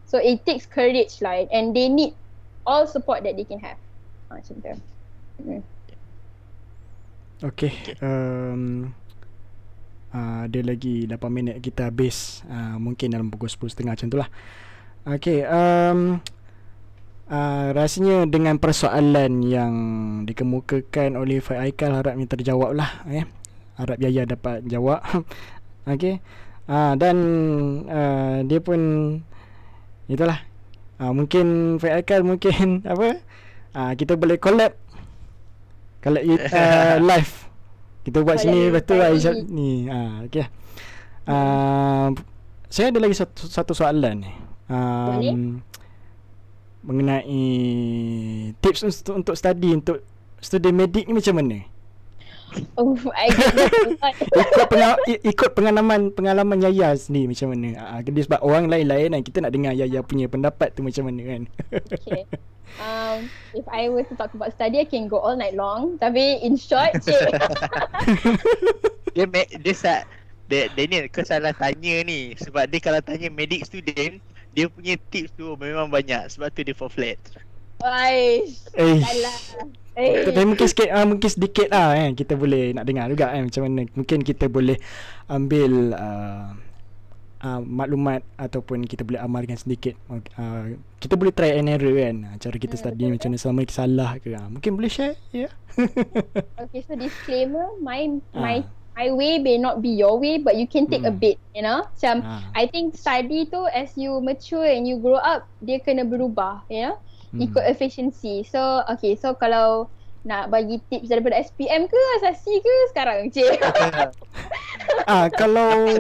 So it takes courage lah and they need all support that they can have. Ah uh, macam tu. Hmm. Okay um, uh, Ada lagi 8 minit kita habis. Uh, Mungkin dalam pukul 10.30 macam tu lah Okay um, uh, Rasanya dengan persoalan yang Dikemukakan oleh Fai Aikal Harapnya terjawab lah eh. Harap Yaya dapat jawab. Okay uh, Dan uh, Dia pun Itulah. Uh, Mungkin Fai Aikal mungkin Apa? Uh, Kita boleh collab. Collab uh, live. Kita buat sini Betul lah Ni. Uh, Okay uh, Saya ada lagi satu, satu soalan ni um, mengenai tips untuk, untuk study untuk student medik ni macam mana? Oh, I ikut, pengal- ikut pengalaman pengalaman Yaya ni macam mana? Ah, uh, sebab orang lain-lain dan kita nak dengar Yaya punya pendapat tu macam mana kan? okay. Um, if I were to talk about study, I can go all night long. Tapi in short, cik. dia, dia, dia, dia, Daniel, kau salah tanya ni. Sebab dia kalau tanya medik student, dia punya tips tu memang banyak sebab tu dia for flat. Aish. Salah. Eh. Tapi mungkin sikit uh, mungkin sedikit lah eh kita boleh nak dengar juga eh macam mana mungkin kita boleh ambil uh, uh, maklumat ataupun kita boleh amalkan sedikit uh, kita boleh try and error kan cara kita hmm, study macam mana selama kita salah ke uh, mungkin boleh share ya yeah? okay so disclaimer my my my way may not be your way but you can take mm. a hmm. bit you know macam ha. I think study tu as you mature and you grow up dia kena berubah you know mm. ikut efficiency so okay so kalau nak bagi tips daripada SPM ke asasi ke sekarang cik ah kalau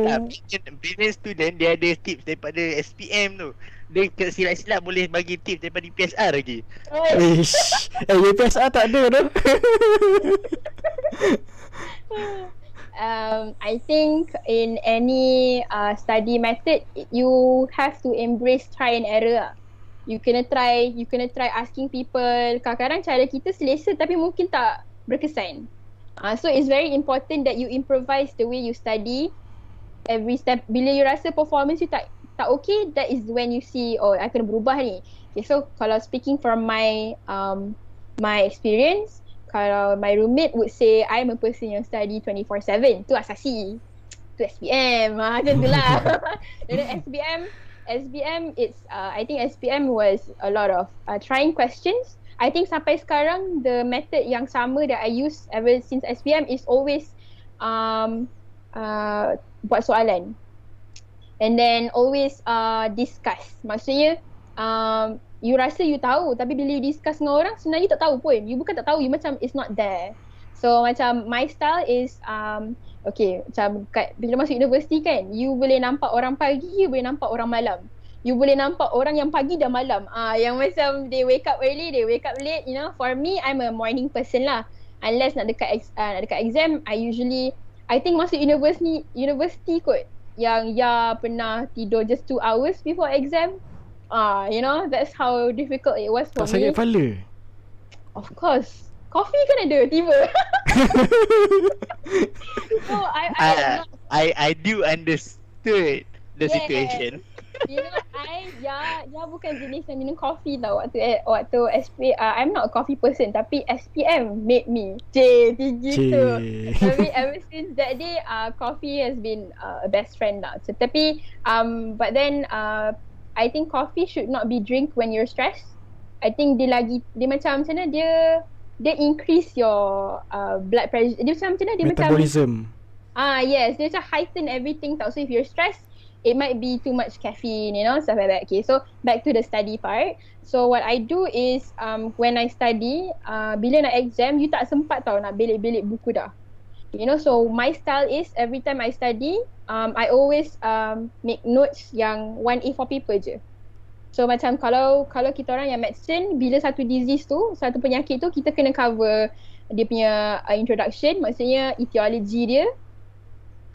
business student dia ada tips daripada SPM tu dia silap-silap boleh bagi tips daripada PSR lagi. Ish. Eh, PSR tak ada tu. um, I think in any uh, study method, you have to embrace try and error. Lah. You kena try, you kena try asking people. Kadang-kadang cara kita selesa tapi mungkin tak berkesan. Uh, so it's very important that you improvise the way you study. Every step, bila you rasa performance you tak tak okay, that is when you see, oh, I kena berubah ni. Okay, so kalau speaking from my um my experience, kalau my roommate would say I'm a person yang study 24/7 tu asasi. Tu SPM ah macam tu lah. Dan SPM SPM it's uh, I think SPM was a lot of uh, trying questions. I think sampai sekarang the method yang sama that I use ever since SPM is always um uh, buat soalan. And then always uh, discuss. Maksudnya um, you rasa you tahu tapi bila you discuss dengan orang sebenarnya you tak tahu pun. You bukan tak tahu you macam it's not there. So macam my style is um okay macam kat bila masuk universiti kan you boleh nampak orang pagi you boleh nampak orang malam. You boleh nampak orang yang pagi dan malam. Ah yang macam they wake up early they wake up late you know. For me i'm a morning person lah. Unless nak dekat ex, uh, nak dekat exam i usually i think masuk university university kot. Yang ya pernah tidur just 2 hours before exam Ah, uh, you know, that's how difficult it was for tak me. Tak sakit kepala? Of course. Coffee kan ada tiba. so I I, uh, I I do understood the yeah. situation. You know, I ya ya bukan jenis yang minum coffee tau waktu eh, waktu SP uh, I'm not a coffee person tapi SPM made me. J tinggi tu. Tapi ever since that day uh, coffee has been uh, a best friend lah. So, tapi um but then uh I think coffee should not be drink when you're stressed. I think dia lagi dia macam macam mana dia dia increase your uh, blood pressure. Dia macam macam mana dia Metabolism. macam Ah yes, dia macam heighten everything tau. So if you're stressed, it might be too much caffeine, you know, stuff like that. Okay, so back to the study part. So what I do is um when I study, uh, bila nak exam, you tak sempat tau nak belik-belik buku dah. You know, so my style is every time I study, um, I always um, make notes yang one A4 paper je. So macam kalau kalau kita orang yang medicine, bila satu disease tu, satu penyakit tu, kita kena cover dia punya uh, introduction, maksudnya etiology dia,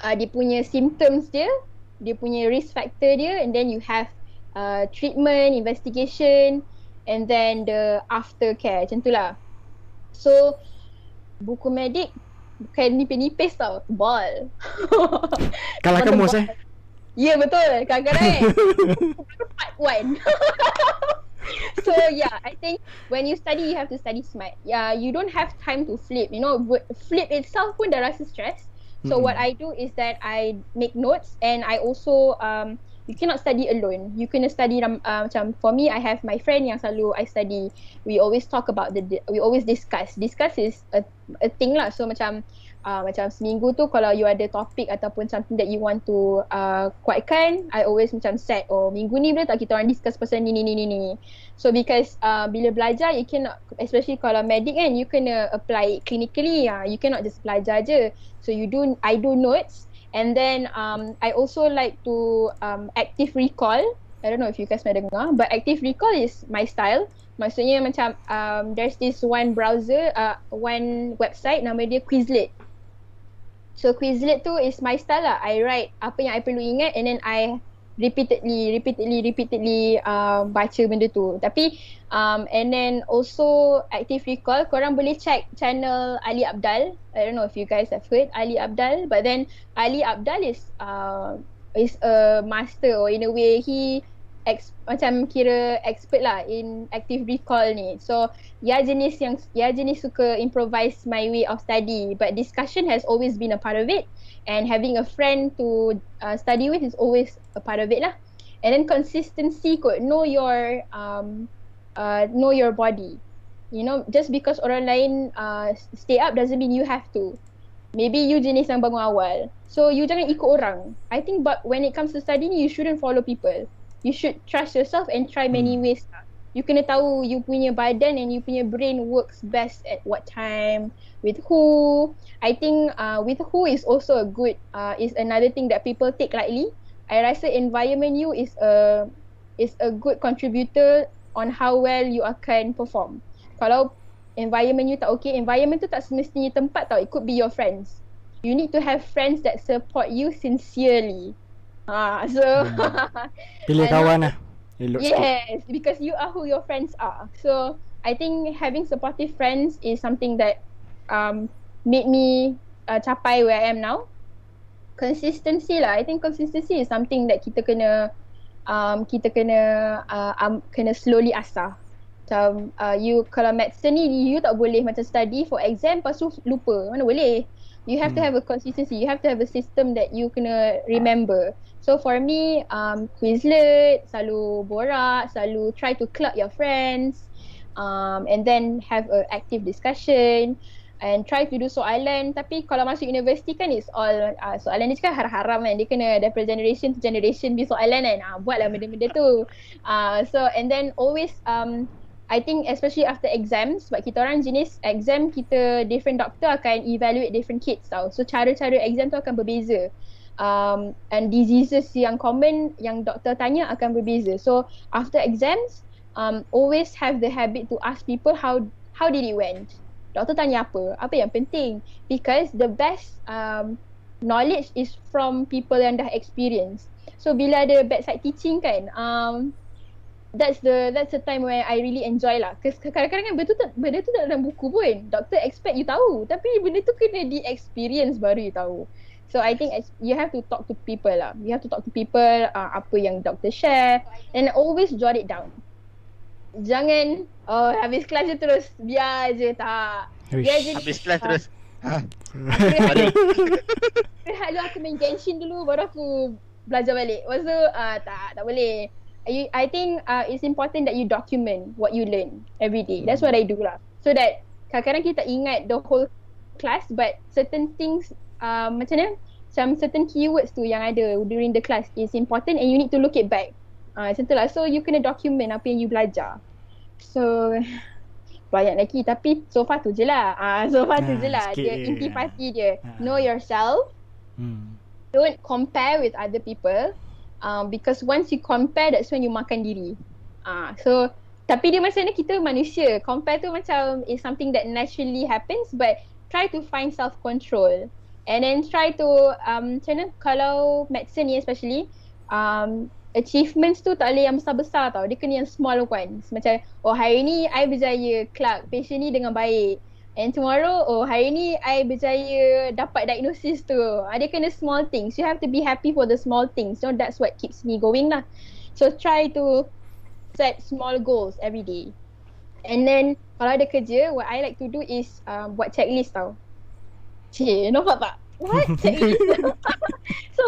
uh, dia punya symptoms dia, dia punya risk factor dia and then you have uh, treatment, investigation and then the aftercare macam tu lah. So buku medik bukan nipis-nipis tau, tebal. Kalau kamu saya. Ya yeah, betul, kadang-kadang eh. Part one. so yeah, I think when you study, you have to study smart. Yeah, you don't have time to flip. You know, flip itself pun dah rasa stress. So mm-hmm. what I do is that I make notes and I also um you cannot study alone. You kena study uh, macam for me I have my friend yang selalu I study. We always talk about the we always discuss. Discuss is a a thing lah. So macam uh, macam seminggu tu kalau you ada topik ataupun something that you want to uh, kuatkan, I always macam set oh minggu ni boleh tak kita orang discuss pasal ni ni ni ni ni. So because uh, bila belajar you cannot especially kalau medic kan you kena apply it clinically ya. You cannot just belajar je. So you do I do notes and then um I also like to um active recall. I don't know if you guys pernah dengar but active recall is my style. Maksudnya macam um, there's this one browser, uh, one website nama dia Quizlet. So Quizlet tu is my style lah. I write apa yang I perlu ingat and then I repeatedly, repeatedly, repeatedly uh, baca benda tu. Tapi um, and then also active recall, korang boleh check channel Ali Abdal. I don't know if you guys have heard Ali Abdal. But then Ali Abdal is uh, is a master or in a way he ex, macam kira expert lah in active recall ni. So, ya jenis yang ya jenis suka improvise my way of study but discussion has always been a part of it and having a friend to uh, study with is always a part of it lah. And then consistency kot, know your um uh know your body. You know, just because orang lain uh stay up doesn't mean you have to. Maybe you jenis yang bangun awal. So you jangan ikut orang. I think but when it comes to studying, you shouldn't follow people you should trust yourself and try many hmm. ways lah. You kena tahu you punya badan and you punya brain works best at what time with who. I think uh, with who is also a good uh, is another thing that people take lightly. I rasa environment you is a is a good contributor on how well you akan perform. Kalau environment you tak okay, environment tu tak semestinya tempat tau. It could be your friends. You need to have friends that support you sincerely. Ha, so hmm. pilih kawan lah. Yes, sikit. because you are who your friends are. So I think having supportive friends is something that um made me uh, capai where I am now. Consistency lah. I think consistency is something that kita kena um kita kena uh, um, kena slowly asah. Macam uh, you kalau medicine ni you tak boleh macam study for exam lepas tu lupa. Mana boleh? You have hmm. to have a consistency. You have to have a system that you kena remember. So for me, um, Quizlet, selalu borak, selalu try to club your friends um, and then have a active discussion and try to do soalan. Tapi kalau masuk universiti kan it's all, uh, soalan ni kan haram-haram kan. Dia kena daripada generation to generation be soalan kan. Uh, buatlah benda-benda tu. Uh, so and then always um, I think especially after exams sebab kita orang jenis exam kita different doctor akan evaluate different kids tau. So cara-cara exam tu akan berbeza um, and diseases yang common yang doktor tanya akan berbeza. So after exams, um, always have the habit to ask people how how did it went. Doktor tanya apa? Apa yang penting? Because the best um, knowledge is from people yang dah experience. So bila ada bedside teaching kan, um, that's the that's the time where I really enjoy lah. Cause kadang-kadang kan benda tu tak, benda tu tak dalam buku pun. Doktor expect you tahu. Tapi benda tu kena di experience baru you tahu. So I think you have to talk to people lah. You have to talk to people uh, apa yang doktor share and always jot it down. Jangan oh habis kelas je terus biar je tak. Biar je habis kelas terus. Ha. Rehat dulu aku main Genshin dulu baru aku belajar balik. Lepas tu uh, tak tak boleh. I, I think uh, it's important that you document what you learn every day. That's what I do lah. So that kadang-kadang kita ingat the whole class but certain things uh, macam mana? Macam certain keywords tu yang ada during the class is important and you need to look it back. Uh, macam tu lah. So you kena document apa yang you belajar. So banyak lagi. Tapi so far tu je lah. Uh, so far tu je lah. dia intipati dia. Uh. know yourself. Hmm. don't compare with other people um, because once you compare that's when you makan diri uh, so tapi dia macam mana kita manusia compare tu macam is something that naturally happens but try to find self control And then try to um macam mana kalau medicine ni especially um achievements tu tak boleh yang besar-besar tau. Dia kena yang small ones. Macam oh hari ni I berjaya Clark patient ni dengan baik. And tomorrow, oh hari ni I berjaya dapat diagnosis tu. Dia kena small things. You have to be happy for the small things. So that's what keeps me going lah. So try to set small goals every day. And then kalau ada kerja, what I like to do is um, buat checklist tau. Cik, nampak tak? What? Checklist? so,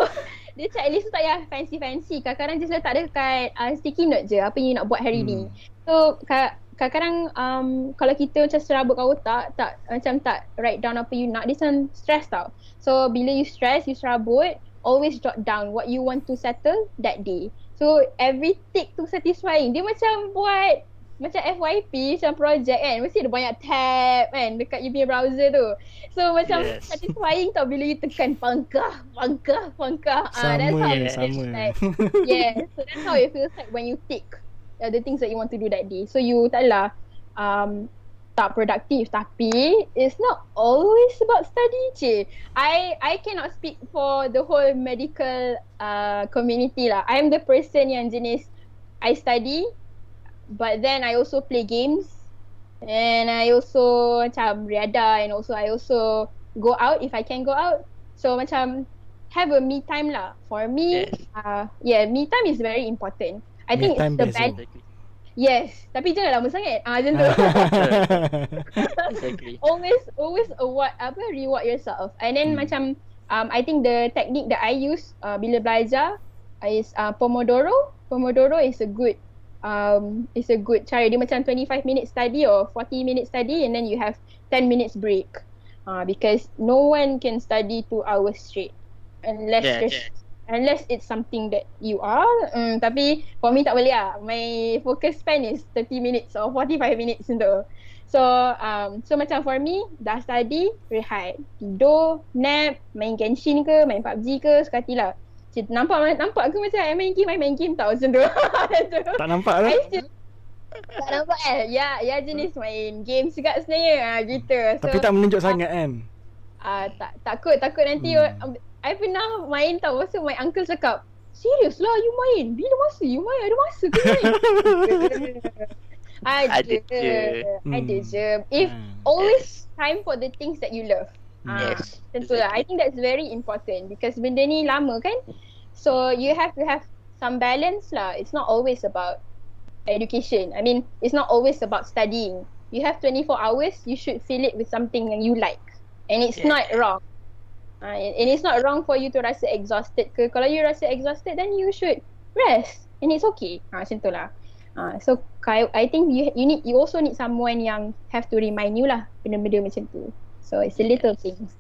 dia checklist tu tak payah fancy-fancy. Kadang-kadang just letak dekat uh, sticky note je apa yang you nak buat hari hmm. ni. So, kadang-kadang um, kalau kita macam serabut kat otak tak macam tak write down apa you nak dia macam stress tau. So bila you stress you serabut always jot down what you want to settle that day. So every tick tu satisfying. Dia macam buat macam FYP macam project kan. Mesti ada banyak tab kan dekat you browser tu. So macam yes. satisfying tau bila you tekan pangkah pangkah pangkah. Sama uh, that's how sama. like, yeah so that's how it feels like when you tick uh, the things that you want to do that day. So you taklah um, tak produktif tapi it's not always about study je. I I cannot speak for the whole medical uh, community lah. I'm the person yang jenis I study but then I also play games and I also macam riada and also I also go out if I can go out. So macam have a me time lah. For me, yes. uh, yeah, me time is very important. I think it's the best. Yes, tapi jangan lama sangat. Ah macam tu. exactly. always always award apa reward yourself. And then hmm. macam um I think the technique that I use uh, bila belajar is uh, Pomodoro. Pomodoro is a good um is a good cara. Dia macam 25 minutes study or 40 minutes study and then you have 10 minutes break. Uh, because no one can study 2 hours straight unless yeah, there's yeah unless it's something that you are um, tapi for me tak boleh lah. My focus span is 30 minutes or 45 minutes tu. So um, so macam for me dah study rehat. Tidur nap main Genshin ke main PUBG ke sekati lah. Nampak nampak ke macam I main game I main game tau macam tu. Tak nampak lah tak nampak eh? Ya ya jenis main game juga sebenarnya. Ha, gitu. So, tapi tak menunjuk uh, sangat kan? Uh, tak takut takut nanti hmm. I pernah main tau. Masa my uncle cakap Serius lah you main? Bila masa? You main? Ada masa ke main? Ada Ada je. Ada hmm. je. If hmm. always time for the things that you love. Yes ah, Tentu lah. I think that's very important Because benda ni lama kan? So you have to have Some balance lah. It's not always about Education. I mean It's not always about studying. You have 24 hours You should fill it with something Yang you like. And it's yeah. not wrong Uh, and it's not wrong for you to rasa exhausted ke. Kalau you rasa exhausted, then you should rest. And it's okay. Ha, macam tu lah. Uh, so, I think you you need you also need someone yang have to remind you lah benda-benda macam tu. So, it's a little things.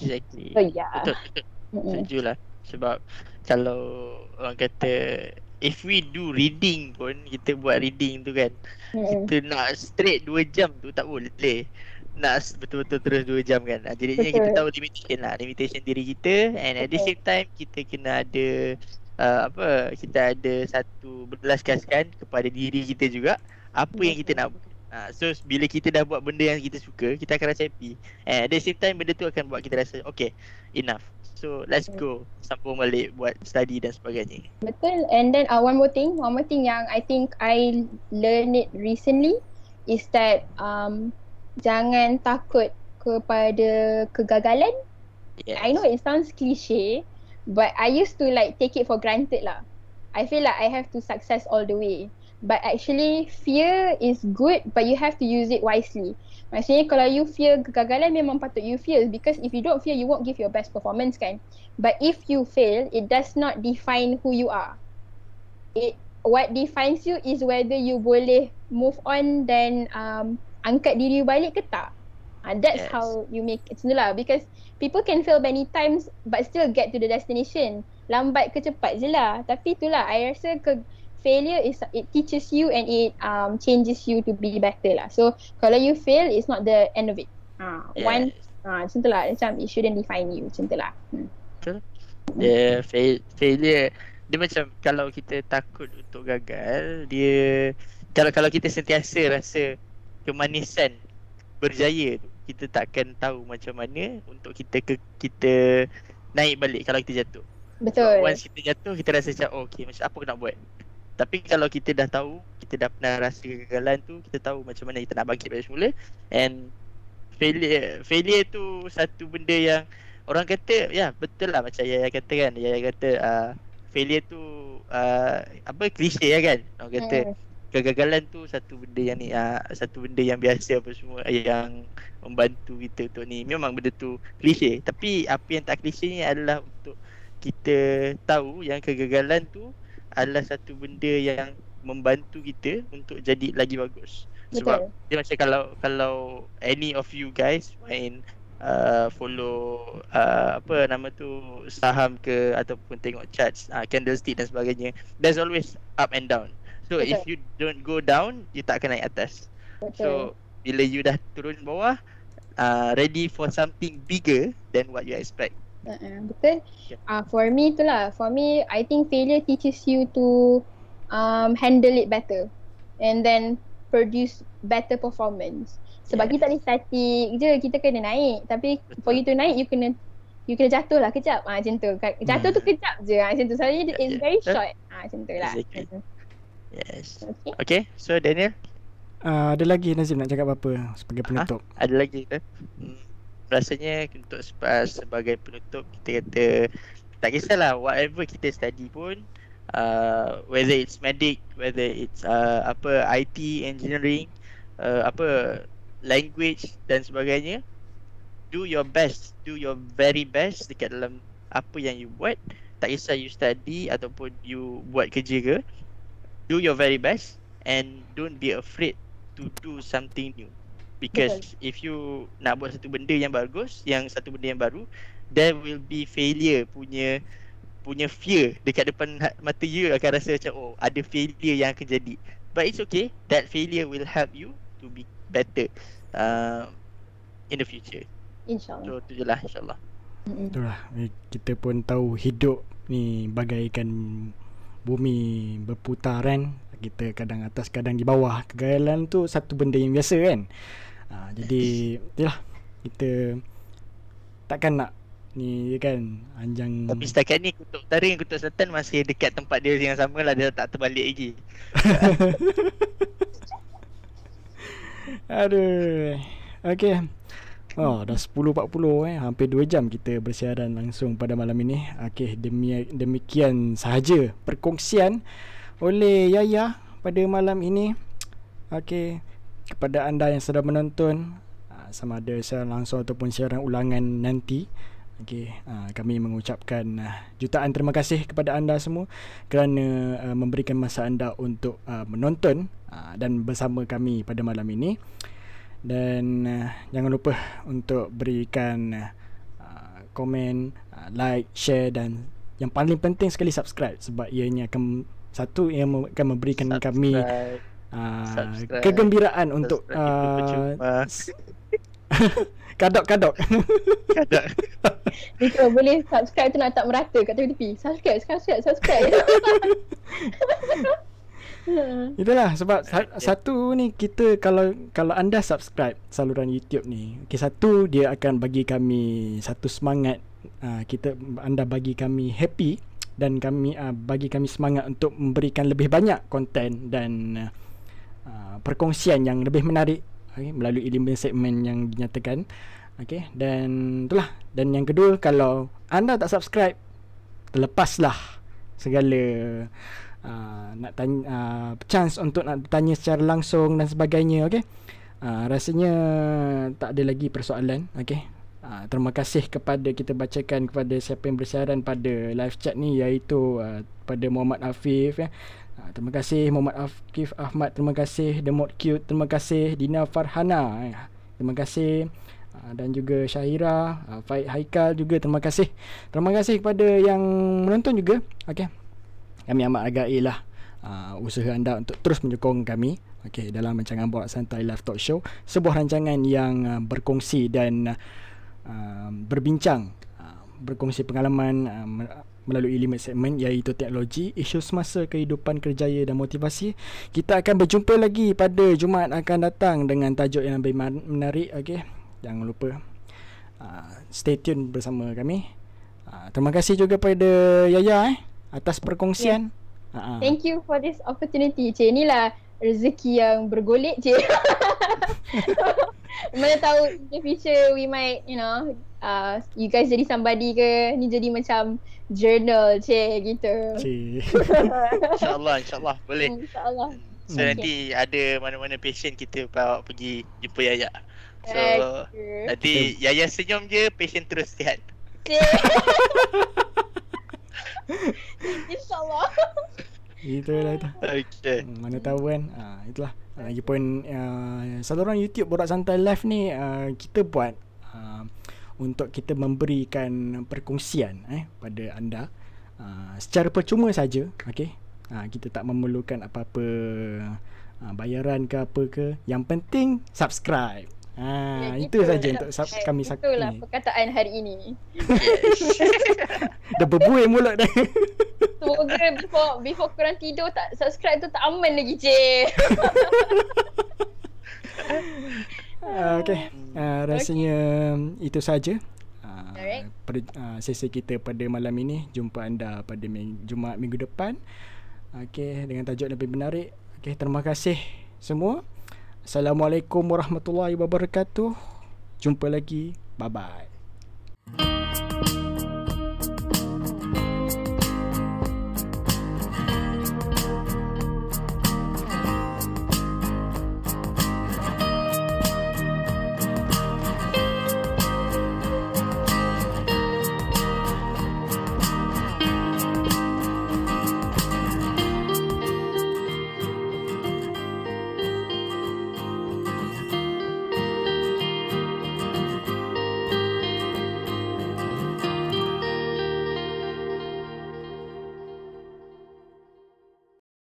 Exactly. So, yeah. Betul, betul. Setuju lah. Sebab kalau orang kata if we do reading pun kita buat reading tu kan mm-hmm. kita nak straight 2 jam tu tak boleh nak betul-betul terus 2 jam kan. Jadi Betul. kita tahu limitation lah, limitation diri kita and at the same time kita kena ada uh, apa? Kita ada satu berbelaskan kepada diri kita juga apa yang kita nak buat. Uh, so bila kita dah buat benda yang kita suka, kita akan rasa happy. And at the same time benda tu akan buat kita rasa okay, enough. So let's go sambung balik buat study dan sebagainya. Betul. And then uh, one more thing, one more thing yang I think I learn it recently is that um jangan takut kepada kegagalan. Yes. I know it sounds cliche, but I used to like take it for granted lah. I feel like I have to success all the way. But actually fear is good but you have to use it wisely. Maksudnya kalau you fear kegagalan memang patut you fear because if you don't fear you won't give your best performance kan. But if you fail it does not define who you are. It what defines you is whether you boleh move on then um angkat diri you balik ke tak? Uh, that's yes. how you make it lah because people can fail many times but still get to the destination. Lambat ke cepat je lah. Tapi itulah I rasa ke failure is it teaches you and it um changes you to be better lah. So kalau you fail it's not the end of it. Ah uh, yes. one ah uh, macam lah macam it shouldn't define you macam lah. Hmm. Betul. The fail, failure dia macam kalau kita takut untuk gagal dia kalau kalau kita sentiasa rasa kemanisan berjaya tu kita takkan tahu macam mana untuk kita ke kita naik balik kalau kita jatuh. Betul. So, once kita jatuh kita rasa macam oh, okay macam apa nak buat. Tapi kalau kita dah tahu, kita dah pernah rasa kegagalan tu, kita tahu macam mana kita nak bangkit dari semula and failure failure tu satu benda yang orang kata ya betul lah macam Yaya kata kan. Yaya kata uh, failure tu uh, apa klise ya kan. Orang kata hmm. Kegagalan tu satu benda yang ni uh, satu benda yang biasa apa semua yang membantu kita untuk ni. Memang benda tu klise tapi apa yang tak klise ni adalah untuk kita tahu yang kegagalan tu adalah satu benda yang membantu kita untuk jadi lagi bagus. Sebab Betul. dia macam kalau kalau any of you guys main uh, follow uh, apa nama tu saham ke ataupun tengok charts uh, candlestick dan sebagainya there's always up and down. So Betul. if you don't go down you tak akan naik atas. Betul. So bila you dah turun bawah uh, ready for something bigger than what you expect. Uh-uh, betul. Ah uh, for me itulah. For me I think failure teaches you to um handle it better and then produce better performance. Sebab yeah. kita ni static je, kita kena naik. Tapi betul. for you to naik you kena you kena jatuh lah kejap. Ah macam tu. Jatuh hmm. tu kejap je. Ah macam tu. So it's yeah. very short. Ah macam tu lah. Exactly. Yes. Okay. okay. So Daniel Uh, ada lagi Nazim nak cakap apa sebagai penutup? Ha? Ada lagi ke? Hmm rasanya untuk sebagai penutup kita kata tak kisahlah whatever kita study pun uh, whether it's medic whether it's uh, apa IT engineering uh, apa language dan sebagainya do your best do your very best dekat dalam apa yang you buat tak kisah you study ataupun you buat kerja ke do your very best and don't be afraid to do something new Because Betul. if you nak buat satu benda yang bagus, yang satu benda yang baru, there will be failure punya punya fear dekat depan ha, mata you akan rasa macam oh ada failure yang akan jadi. But it's okay. That failure will help you to be better uh, in the future. InsyaAllah. So tu je lah insyaAllah. Itulah. Kita pun tahu hidup ni bagaikan bumi berputaran. Kita kadang atas kadang di bawah. Kegagalan tu satu benda yang biasa kan. Ha, jadi yalah kita takkan nak ni kan anjang Tapi setakat ni kutub utara dan kutub selatan masih dekat tempat dia yang sama lah dia tak terbalik lagi. Aduh. Okay. Oh, dah 10.40 eh. Hampir 2 jam kita bersiaran langsung pada malam ini. Okay, demi, demikian sahaja perkongsian oleh Yaya pada malam ini. Okay kepada anda yang sedang menonton ah, sama ada secara langsung ataupun siaran ulangan nanti okey uh, kami mengucapkan jutaan terima kasih kepada anda semua kerana memberikan masa anda untuk menonton dan bersama kami pada malam ini dan uh, jangan lupa untuk berikan uh, komen uh, like share dan yang paling penting sekali subscribe sebab ianya akan satu yang akan memberikan subscribe. kami uh, kegembiraan untuk uh, kadok kadok. Kadok boleh subscribe tu nak tak merata kat tepi subscribe subscribe subscribe Itulah sebab sa- satu ni kita kalau kalau anda subscribe saluran YouTube ni, okay, satu dia akan bagi kami satu semangat uh, kita anda bagi kami happy dan kami uh, bagi kami semangat untuk memberikan lebih banyak konten dan uh, perkongsian yang lebih menarik okay, melalui lima segmen yang dinyatakan okay, dan itulah. Dan yang kedua kalau anda tak subscribe terlepaslah segala uh, nak tanya uh, chance untuk nak tanya secara langsung dan sebagainya okey? Uh, rasanya tak ada lagi persoalan okey? Uh, terima kasih kepada kita bacakan kepada siapa yang bersiaran pada live chat ni iaitu uh, pada Muhammad Afif ya. Ha, terima kasih Muhammad Afif Ahmad Terima kasih The Mod Cute Terima kasih Dina Farhana eh. Terima kasih. Dan juga Syahira Faid Haikal juga Terima kasih. Terima kasih kepada yang menonton juga okay. Kami amat agai lah uh, Usaha anda untuk terus menyokong kami okay, Dalam rancangan Borak Santai Live Talk Show Sebuah rancangan yang uh, berkongsi dan uh, Berbincang uh, Berkongsi pengalaman uh, melalui lima segmen iaitu teknologi, isu semasa kehidupan kerjaya dan motivasi. Kita akan berjumpa lagi pada Jumaat akan datang dengan tajuk yang lebih menarik. Okay. Jangan lupa uh, stay tune bersama kami. Uh, terima kasih juga pada Yaya eh atas perkongsian. Yeah. Uh-huh. Thank you for this opportunity. Cik, inilah rezeki yang bergolek, cik. Mana tahu in the future we might, you know, uh, you guys jadi somebody ke, ni jadi macam journal, cik, gitu. Cik. InsyaAllah, insyaAllah. Boleh. InsyaAllah. So okay. nanti ada mana-mana patient kita bawa pergi jumpa Yaya. So okay. nanti Yaya senyum je, patient terus sihat. InsyaAllah. Itulah itu. Okay. Hmm, mana tahu kan. Ah, itulah. Lagipun uh, saluran YouTube Borak Santai Live ni uh, kita buat uh, untuk kita memberikan perkongsian eh pada anda uh, secara percuma saja, okey ha, kita tak memerlukan apa-apa ha, bayaran ke apa ke yang penting subscribe ha, ya, itu saja untuk sub- kami sakit itulah perkataan hari ini dah berbuih mulut dah semoga before before korang tidur tak subscribe tu tak aman lagi cik Uh, okay, uh, rasanya okay. itu saja uh, pada uh, sesi kita pada malam ini. Jumpa anda pada ming- Jumaat minggu depan. Okey, dengan tajuk lebih menarik. Okey, terima kasih semua. Assalamualaikum warahmatullahi wabarakatuh. Jumpa lagi. Bye bye.